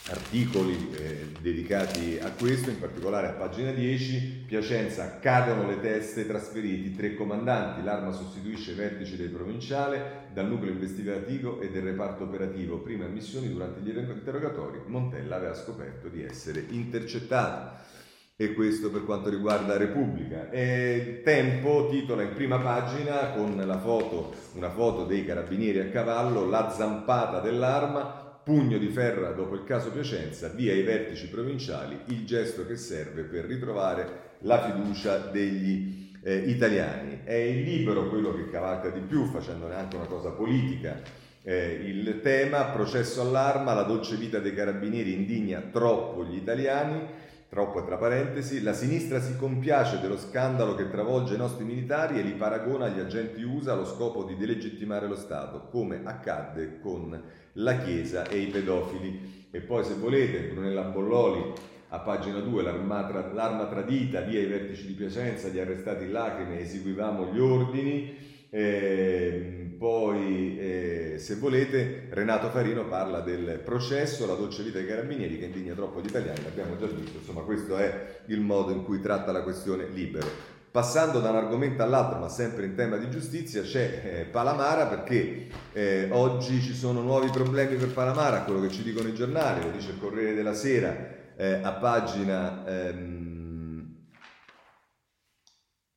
Speaker 1: articoli eh, dedicati a questo, in particolare a pagina 10, Piacenza cadono le teste, trasferiti tre comandanti, l'arma sostituisce i vertici del provinciale, dal nucleo investigativo e del reparto operativo, prima missioni durante gli interrogatori, Montella aveva scoperto di essere intercettato e questo per quanto riguarda Repubblica. E Tempo titola in prima pagina con la foto, una foto dei carabinieri a cavallo, la zampata dell'arma, pugno di ferra dopo il caso Piacenza, via i vertici provinciali, il gesto che serve per ritrovare la fiducia degli eh, italiani. È il libero quello che cavalca di più, facendone anche una cosa politica. Eh, il tema, processo all'arma, la dolce vita dei carabinieri indigna troppo gli italiani, troppo tra parentesi, la sinistra si compiace dello scandalo che travolge i nostri militari e li paragona agli agenti USA allo scopo di delegittimare lo Stato, come accadde con la Chiesa e i pedofili. E poi se volete, Brunella Bolloli a pagina 2 l'arma, tradita, via i vertici di Piacenza, gli arrestati in lacrime, eseguivamo gli ordini. Eh, poi, eh, se volete, Renato Farino parla del processo, la dolce vita dei carabinieri che indigna troppo gli italiani, l'abbiamo già visto, insomma questo è il modo in cui tratta la questione libero. Passando da un argomento all'altro, ma sempre in tema di giustizia, c'è eh, Palamara perché eh, oggi ci sono nuovi problemi per Palamara, quello che ci dicono i giornali, lo dice il Corriere della Sera, eh, a pagina ehm,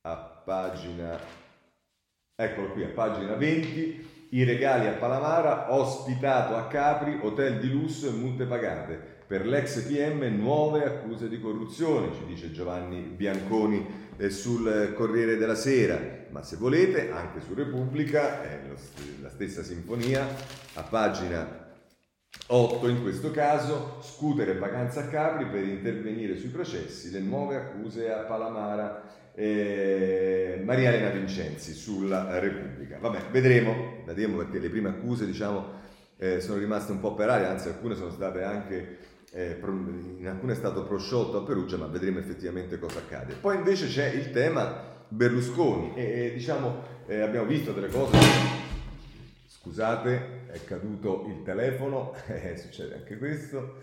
Speaker 1: a pagina eccolo qui a pagina 20 i regali a Palamara ospitato a Capri hotel di lusso e multe pagate. Per l'ex PM nuove accuse di corruzione ci dice Giovanni Bianconi eh, sul Corriere della Sera. Ma se volete anche su Repubblica è la stessa sinfonia a pagina 8 in questo caso, scutere vacanza a Capri per intervenire sui processi, le nuove accuse a Palamara, eh, Maria Elena Vincenzi sulla Repubblica. Vabbè, vedremo, vedremo perché le prime accuse diciamo eh, sono rimaste un po' per aria, anzi alcune sono state anche, eh, in alcune è stato prosciolto a Perugia, ma vedremo effettivamente cosa accade. Poi invece c'è il tema Berlusconi e diciamo eh, abbiamo visto delle cose Scusate, è caduto il telefono, eh, succede anche questo.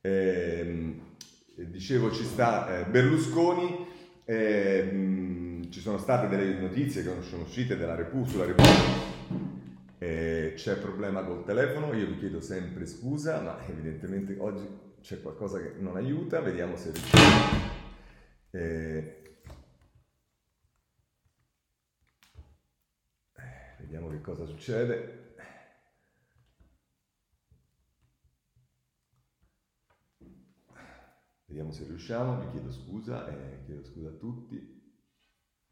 Speaker 1: Eh, dicevo, ci sta eh, ci sono state delle notizie che sono uscite dalla Repubblica, sulla Repubblica. Eh, c'è problema col telefono, io vi chiedo sempre scusa, ma evidentemente oggi c'è qualcosa che non aiuta, vediamo se riusciamo. Eh, vediamo che cosa succede. Vediamo se riusciamo, vi chiedo scusa, eh, chiedo scusa a tutti.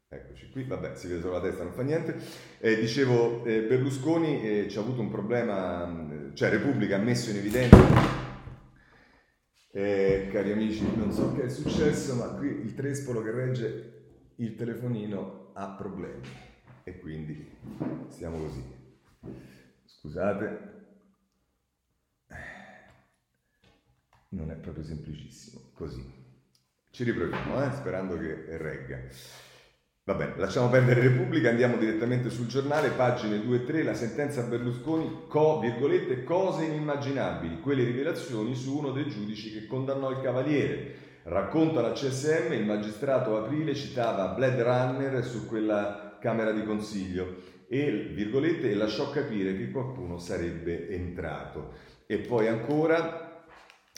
Speaker 1: Eccoci qui, vabbè, si vede solo la testa, non fa niente. Eh, dicevo, eh, Berlusconi eh, ci ha avuto un problema, cioè Repubblica ha messo in evidenza, eh, cari amici, non so che è successo, ma qui il trespolo che regge il telefonino ha problemi e quindi stiamo così. Scusate. Non è proprio semplicissimo, così. Ci riproviamo, eh? sperando che regga. Vabbè, lasciamo perdere Repubblica, andiamo direttamente sul giornale, pagine 2 e 3, la sentenza Berlusconi, co, virgolette, cose inimmaginabili, quelle rivelazioni su uno dei giudici che condannò il Cavaliere. Racconta la CSM, il magistrato aprile citava Blade Runner su quella Camera di Consiglio e, virgolette, lasciò capire che qualcuno sarebbe entrato. E poi ancora,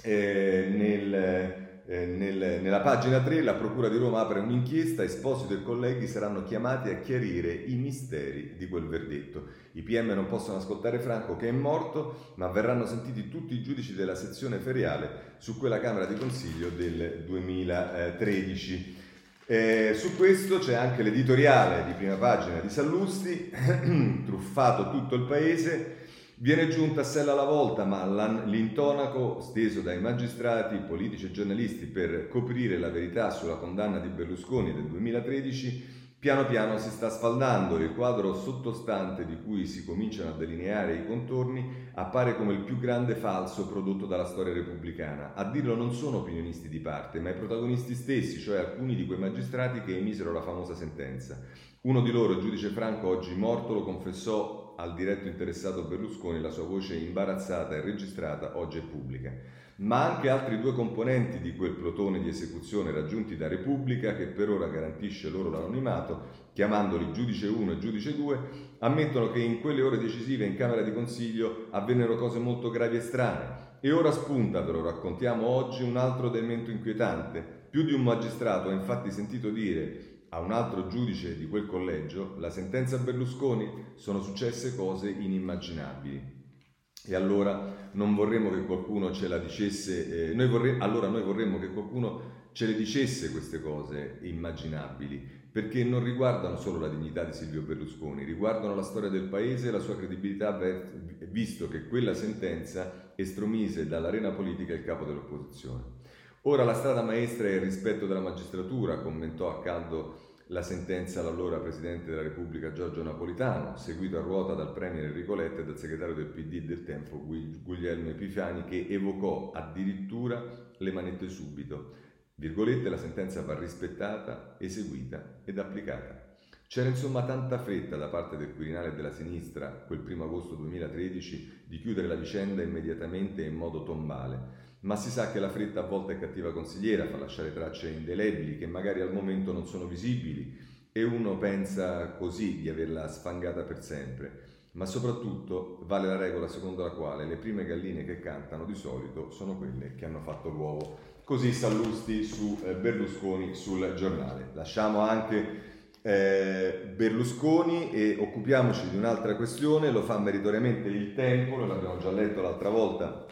Speaker 1: eh, nel, eh, nel, nella pagina 3 la Procura di Roma apre un'inchiesta, Esposito e colleghi saranno chiamati a chiarire i misteri di quel verdetto. I PM non possono ascoltare Franco che è morto, ma verranno sentiti tutti i giudici della sezione feriale su quella Camera di Consiglio del 2013. Eh, su questo c'è anche l'editoriale di prima pagina di Sallusti, truffato tutto il paese, Viene giunta sella alla volta, ma l'intonaco steso dai magistrati, politici e giornalisti per coprire la verità sulla condanna di Berlusconi del 2013, piano piano si sta sfaldando e il quadro sottostante di cui si cominciano a delineare i contorni appare come il più grande falso prodotto dalla storia repubblicana. A dirlo non sono opinionisti di parte, ma i protagonisti stessi, cioè alcuni di quei magistrati che emisero la famosa sentenza. Uno di loro, il giudice Franco, oggi morto, lo confessò al diretto interessato Berlusconi la sua voce imbarazzata e registrata oggi è pubblica, ma anche altri due componenti di quel plotone di esecuzione raggiunti da Repubblica, che per ora garantisce loro l'anonimato, chiamandoli giudice 1 e giudice 2, ammettono che in quelle ore decisive in Camera di Consiglio avvennero cose molto gravi e strane. E ora spunta, ve lo raccontiamo oggi, un altro elemento inquietante. Più di un magistrato ha infatti sentito dire a un altro giudice di quel collegio, la sentenza Berlusconi sono successe cose inimmaginabili. E allora non vorremmo che qualcuno ce la dicesse, eh, noi vorremmo, allora noi vorremmo che qualcuno ce le dicesse queste cose immaginabili, perché non riguardano solo la dignità di Silvio Berlusconi, riguardano la storia del paese e la sua credibilità, visto che quella sentenza estromise dall'arena politica il capo dell'opposizione. Ora la strada maestra è il rispetto della magistratura, commentò a caldo la sentenza l'allora Presidente della Repubblica Giorgio Napolitano, seguito a ruota dal Premier Enrico Letta e dal segretario del PD del tempo Guglielmo Epifani, che evocò addirittura le manette subito. Virgolette, la sentenza va rispettata, eseguita ed applicata. C'era insomma tanta fretta da parte del Quirinale e della sinistra, quel primo agosto 2013, di chiudere la vicenda immediatamente e in modo tombale ma si sa che la fretta a volte è cattiva consigliera, fa lasciare tracce indelebili che magari al momento non sono visibili e uno pensa così di averla sfangata per sempre. Ma soprattutto vale la regola secondo la quale le prime galline che cantano di solito sono quelle che hanno fatto l'uovo. Così Sallusti su eh, Berlusconi sul giornale. Lasciamo anche eh, Berlusconi e occupiamoci di un'altra questione, lo fa meritoriamente il tempo, lo abbiamo già letto l'altra volta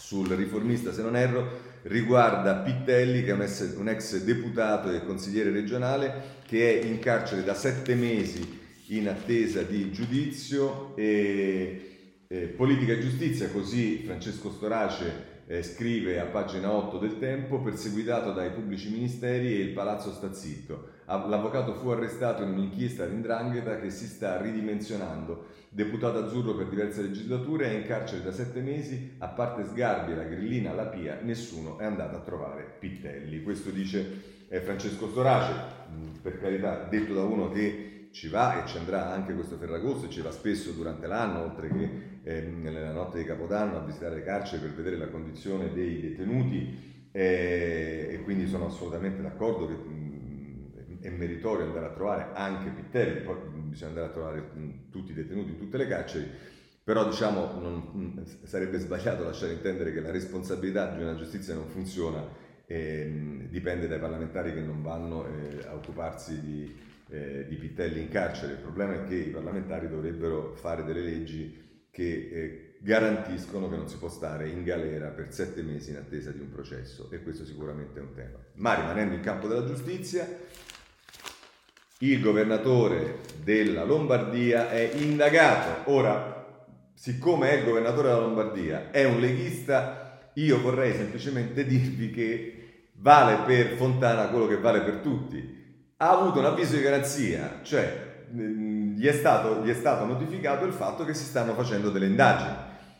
Speaker 1: sul riformista, se non erro, riguarda Pittelli, che è un ex, un ex deputato e consigliere regionale, che è in carcere da sette mesi in attesa di giudizio e, e politica e giustizia, così Francesco Storace eh, scrive a pagina 8 del Tempo, perseguitato dai pubblici ministeri e il palazzo sta zitto. L'avvocato fu arrestato in un'inchiesta d'indrangheta che si sta ridimensionando. Deputato azzurro per diverse legislature, è in carcere da sette mesi, a parte Sgarbi la grillina la Pia, nessuno è andato a trovare Pittelli. Questo dice eh, Francesco Storace, mm, per carità, detto da uno che ci va e ci andrà anche questo Ferragosto ci va spesso durante l'anno, oltre che eh, nella notte di Capodanno, a visitare le carceri per vedere la condizione dei detenuti eh, e quindi sono assolutamente d'accordo che mm, è meritorio andare a trovare anche Pittelli, poi bisogna andare a trovare tutti i detenuti in tutte le carceri, però diciamo non, sarebbe sbagliato lasciare intendere che la responsabilità di una giustizia non funziona eh, dipende dai parlamentari che non vanno eh, a occuparsi di, eh, di, Pittelli in carcere. Il problema è che i parlamentari dovrebbero fare delle leggi che eh, garantiscono che non si può stare in galera per sette mesi in attesa di un processo e questo sicuramente è un tema. Ma rimanendo in campo della giustizia, il governatore della Lombardia è indagato. Ora, siccome è il governatore della Lombardia, è un leghista, io vorrei semplicemente dirvi che vale per Fontana quello che vale per tutti. Ha avuto un avviso di garanzia, cioè mm, gli è stato, gli è stato notificato il fatto che si stanno facendo delle indagini.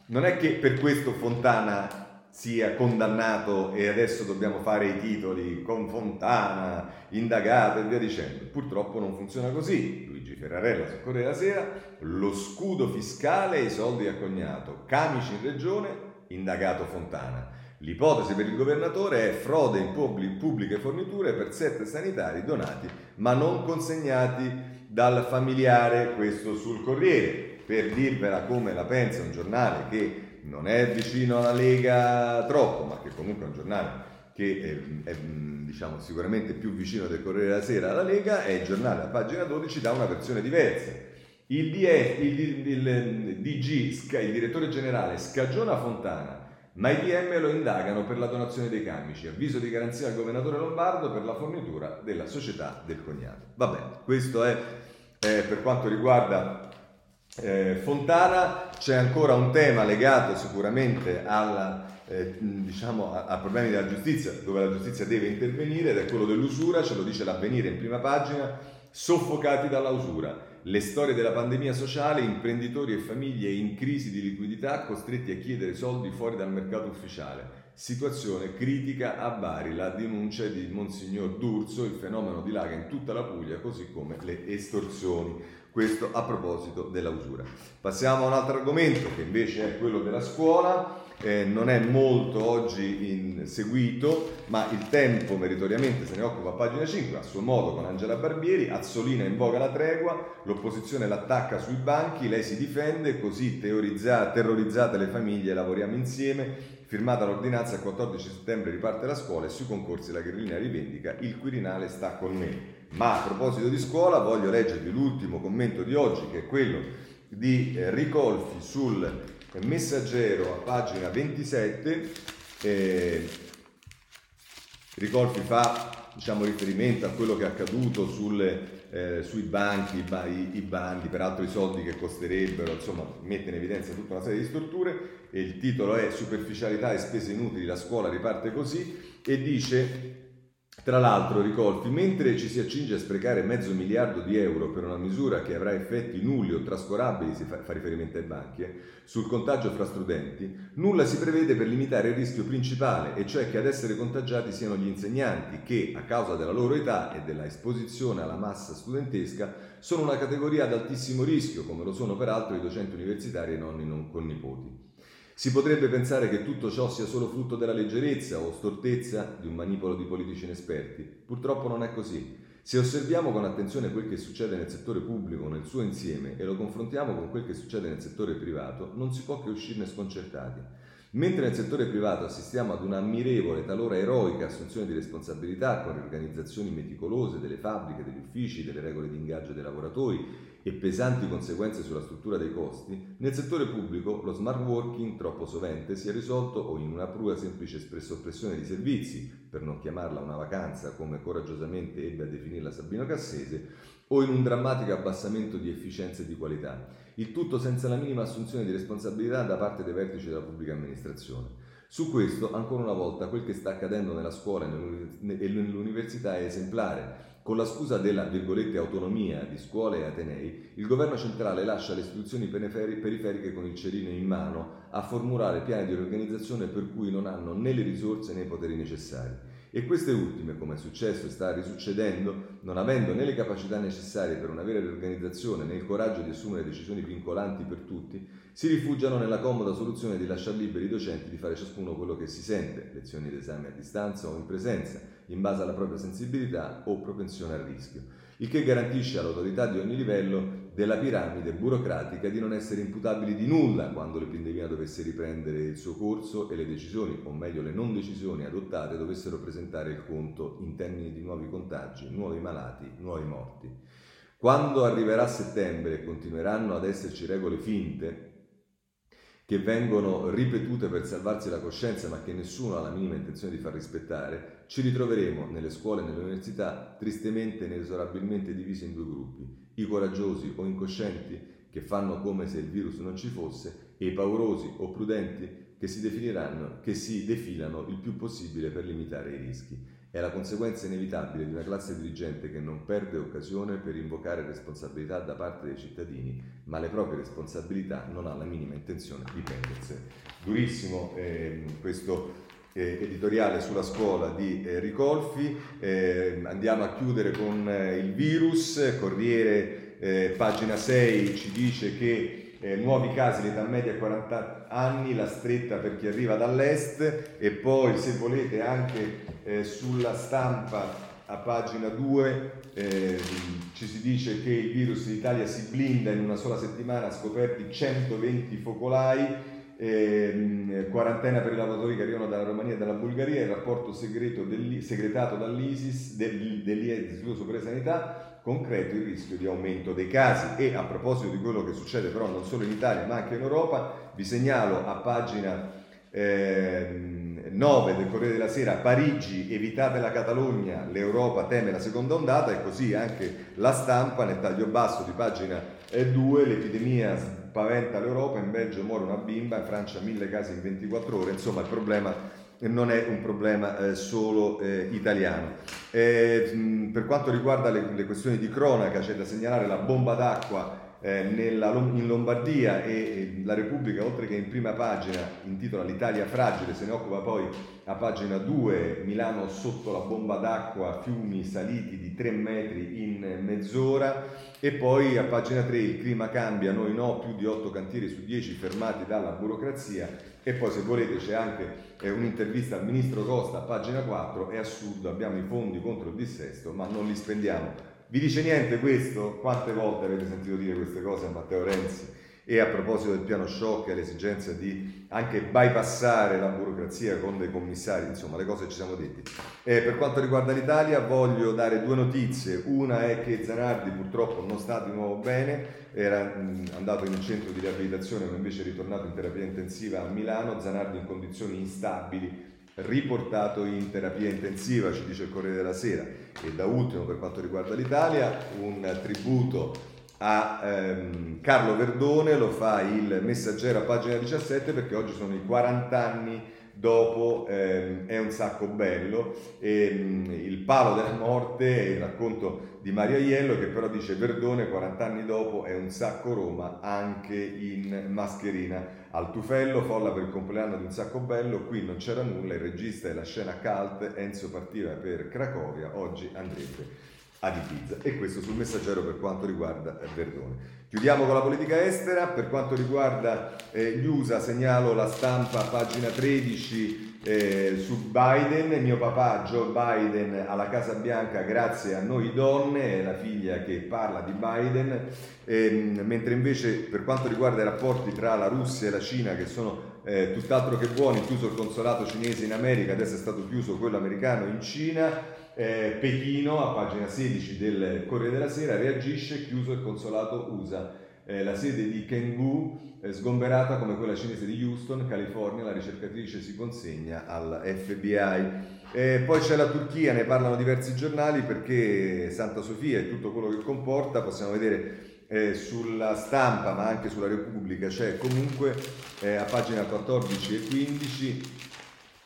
Speaker 1: Non è che per questo Fontana sia condannato e adesso dobbiamo fare i titoli con Fontana, indagato e via dicendo. Purtroppo non funziona così. Luigi Ferrarella su Corriere della Sera, lo scudo fiscale e i soldi a cognato, camici in regione, indagato Fontana. L'ipotesi per il governatore è frode in pubbliche forniture per sette sanitari donati ma non consegnati dal familiare, questo sul Corriere. Per dirvela come la pensa un giornale che non è vicino alla Lega troppo, ma che comunque è un giornale che è, è diciamo, sicuramente più vicino del Corriere della Sera alla Lega, è il giornale a pagina 12 da una versione diversa. Il, DF, il, il, il DG, il direttore generale, scagiona Fontana, ma i PM lo indagano per la donazione dei camici. Avviso di garanzia al governatore Lombardo per la fornitura della società del cognato. Vabbè, questo è eh, per quanto riguarda eh, Fontana c'è ancora un tema legato sicuramente alla, eh, diciamo, a, a, problemi della giustizia, dove la giustizia deve intervenire, ed è quello dell'usura, ce lo dice l'avvenire in prima pagina, soffocati dalla usura. Le storie della pandemia sociale, imprenditori e famiglie in crisi di liquidità costretti a chiedere soldi fuori dal mercato ufficiale. Situazione critica a Bari, la denuncia di Monsignor D'Urso, il fenomeno dilaga in tutta la Puglia, così come le estorsioni. Questo a proposito della usura. Passiamo a un altro argomento che invece è quello della scuola. Eh, non è molto oggi seguito, ma il tempo meritoriamente se ne occupa a pagina 5, a suo modo con Angela Barbieri, Azzolina invoca la tregua, l'opposizione l'attacca sui banchi, lei si difende, così terrorizzate le famiglie lavoriamo insieme, firmata l'ordinanza il 14 settembre riparte la scuola e sui concorsi la grillina rivendica, il Quirinale sta con me. Ma a proposito di scuola voglio leggervi l'ultimo commento di oggi che è quello di eh, Ricolfi sul Messaggero a pagina 27 eh, Ricolfi fa diciamo, riferimento a quello che è accaduto sulle, eh, sui banchi, i, i, bandi, peraltro i soldi che costerebbero, insomma mette in evidenza tutta una serie di storture e il titolo è Superficialità e spese inutili, la scuola riparte così e dice tra l'altro, Ricolfi, mentre ci si accinge a sprecare mezzo miliardo di euro per una misura che avrà effetti nulli o trascurabili, si fa, riferimento ai banchi, eh, sul contagio fra studenti, nulla si prevede per limitare il rischio principale, e cioè che ad essere contagiati siano gli insegnanti che, a causa della loro età e della esposizione alla massa studentesca, sono una categoria ad altissimo rischio, come lo sono peraltro i docenti universitari e nonni non con nipoti. Si potrebbe pensare che tutto ciò sia solo frutto della leggerezza o stortezza di un manipolo di politici inesperti. Purtroppo non è così. Se osserviamo con attenzione quel che succede nel settore pubblico nel suo insieme e lo confrontiamo con quel che succede nel settore privato, non si può che uscirne sconcertati. Mentre nel settore privato assistiamo ad un'ammirevole, talora eroica assunzione di responsabilità con riorganizzazioni meticolose delle fabbriche, degli uffici, delle regole di ingaggio dei lavoratori e pesanti conseguenze sulla struttura dei costi, nel settore pubblico lo smart working troppo sovente si è risolto o in una prua semplice soppressione di servizi, per non chiamarla una vacanza come coraggiosamente ebbe a definirla Sabino Cassese, o in un drammatico abbassamento di efficienza e di qualità, il tutto senza la minima assunzione di responsabilità da parte dei vertici della pubblica amministrazione. Su questo, ancora una volta, quel che sta accadendo nella scuola e nell'università è esemplare con la scusa della virgolette, autonomia di scuole e atenei, il governo centrale lascia le istituzioni periferiche con il cerino in mano a formulare piani di organizzazione per cui non hanno né le risorse né i poteri necessari. E queste ultime, come è successo e sta risuccedendo, non avendo né le capacità necessarie per una vera riorganizzazione né il coraggio di assumere decisioni vincolanti per tutti, si rifugiano nella comoda soluzione di lasciar liberi i docenti di fare ciascuno quello che si sente, lezioni d'esame a distanza o in presenza, in base alla propria sensibilità o propensione al rischio, il che garantisce all'autorità di ogni livello della piramide burocratica di non essere imputabili di nulla quando l'epidemia dovesse riprendere il suo corso e le decisioni, o meglio le non decisioni adottate, dovessero presentare il conto in termini di nuovi contagi, nuovi malati, nuovi morti. Quando arriverà settembre e continueranno ad esserci regole finte, che vengono ripetute per salvarsi la coscienza ma che nessuno ha la minima intenzione di far rispettare, ci ritroveremo nelle scuole e nelle università tristemente e inesorabilmente divisi in due gruppi, i coraggiosi o incoscienti che fanno come se il virus non ci fosse e i paurosi o prudenti che si, che si defilano il più possibile per limitare i rischi. È la conseguenza inevitabile di una classe dirigente che non perde occasione per invocare responsabilità da parte dei cittadini, ma le proprie responsabilità non ha la minima intenzione di prendersene. Durissimo eh, questo editoriale sulla scuola di eh, Ricolfi. Eh, andiamo a chiudere con eh, il virus. Corriere, eh, pagina 6, ci dice che eh, nuovi casi, l'età media 40 anni, la stretta per chi arriva dall'est e poi se volete anche eh, sulla stampa a pagina 2 eh, ci si dice che il virus in Italia si blinda in una sola settimana, scoperti 120 focolai, eh, quarantena per i lavoratori che arrivano dalla Romania e dalla Bulgaria, il rapporto segretato dall'ISIS dell'IE dell'Istituto Superiore Sanità, concreto il rischio di aumento dei casi. E a proposito di quello che succede però non solo in Italia ma anche in Europa, vi segnalo a pagina eh, 9 del Corriere della Sera Parigi, evitate la Catalogna, l'Europa teme la seconda ondata e così anche la stampa nel taglio basso di pagina 2, l'epidemia spaventa l'Europa, in Belgio muore una bimba, in Francia mille casi in 24 ore, insomma il problema non è un problema eh, solo eh, italiano. Eh, mh, per quanto riguarda le, le, questioni di cronaca, c'è da segnalare la bomba d'acqua eh, nella, in Lombardia e, e, la Repubblica, oltre che in prima pagina, intitola L'Italia fragile, se ne occupa poi a pagina 2, Milano sotto la bomba d'acqua, fiumi saliti di 3 metri in mezz'ora. E poi a pagina 3 il clima cambia, noi no, più di 8 cantieri su 10 fermati dalla burocrazia. E poi se volete c'è anche eh, un'intervista al ministro Costa a pagina 4, è assurdo, abbiamo i fondi contro il dissesto ma non li spendiamo vi dice niente questo? Quante volte avete sentito dire queste cose a Matteo Renzi? E a proposito del piano shock e l'esigenza di anche bypassare la burocrazia con dei commissari, insomma le cose ci siamo detti. E per quanto riguarda l'Italia voglio dare due notizie. Una è che Zanardi purtroppo non sta di nuovo bene, era andato in un centro di riabilitazione ma invece è ritornato in terapia intensiva a Milano. Zanardi in condizioni instabili riportato in terapia intensiva, ci dice il Corriere della Sera. E da ultimo, per quanto riguarda l'Italia, un tributo a ehm, Carlo Verdone, lo fa il messaggero a pagina 17 perché oggi sono i 40 anni dopo ehm, È un sacco bello, ehm, il palo della morte il racconto di Mario Aiello che però dice Verdone 40 anni dopo è un sacco Roma anche in mascherina. Al Tufello, folla per il compleanno di un sacco bello, qui non c'era nulla, il regista e la scena cult, Enzo partiva per Cracovia, oggi andrebbe ad Ibiza. E questo sul messaggero per quanto riguarda Verdone. Chiudiamo con la politica estera, per quanto riguarda eh, gli USA segnalo la stampa pagina 13 eh, su Biden, mio papà Joe Biden alla Casa Bianca grazie a noi donne, è la figlia che parla di Biden, eh, mentre invece per quanto riguarda i rapporti tra la Russia e la Cina che sono eh, tutt'altro che buoni, chiuso il consolato cinese in America, adesso è stato chiuso quello americano in Cina, eh, Pechino, a pagina 16 del Corriere della Sera, reagisce chiuso il consolato USA. Eh, la sede di Kengbu, eh, sgomberata come quella cinese di Houston, California, la ricercatrice si consegna al FBI. Eh, poi c'è la Turchia, ne parlano diversi giornali perché Santa Sofia e tutto quello che comporta, possiamo vedere eh, sulla stampa ma anche sulla Repubblica, c'è comunque eh, a pagina 14 e 15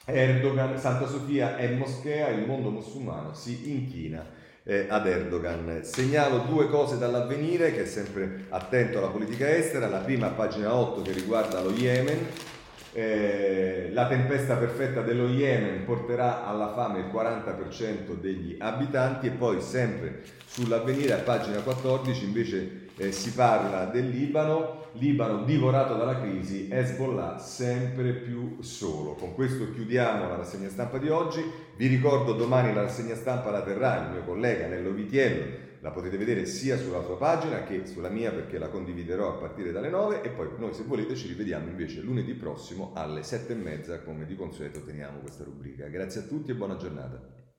Speaker 1: Erdogan, Santa Sofia è moschea, il mondo musulmano si inchina eh, ad Erdogan. Segnalo due cose dall'avvenire, che è sempre attento alla politica estera. La prima, pagina 8, che riguarda lo Yemen. Eh, la tempesta perfetta dello Yemen porterà alla fame il 40% degli abitanti e poi sempre sull'avvenire a pagina 14 invece eh, si parla del Libano, Libano divorato dalla crisi, Hezbollah sempre più solo. Con questo chiudiamo la rassegna stampa di oggi. Vi ricordo domani la rassegna stampa la terrà il mio collega Nello Vitiello, la potete vedere sia sulla sua pagina che sulla mia perché la condividerò a partire dalle 9 e poi noi se volete ci rivediamo invece lunedì prossimo alle 7 e mezza come di consueto teniamo questa rubrica. Grazie a tutti e buona giornata.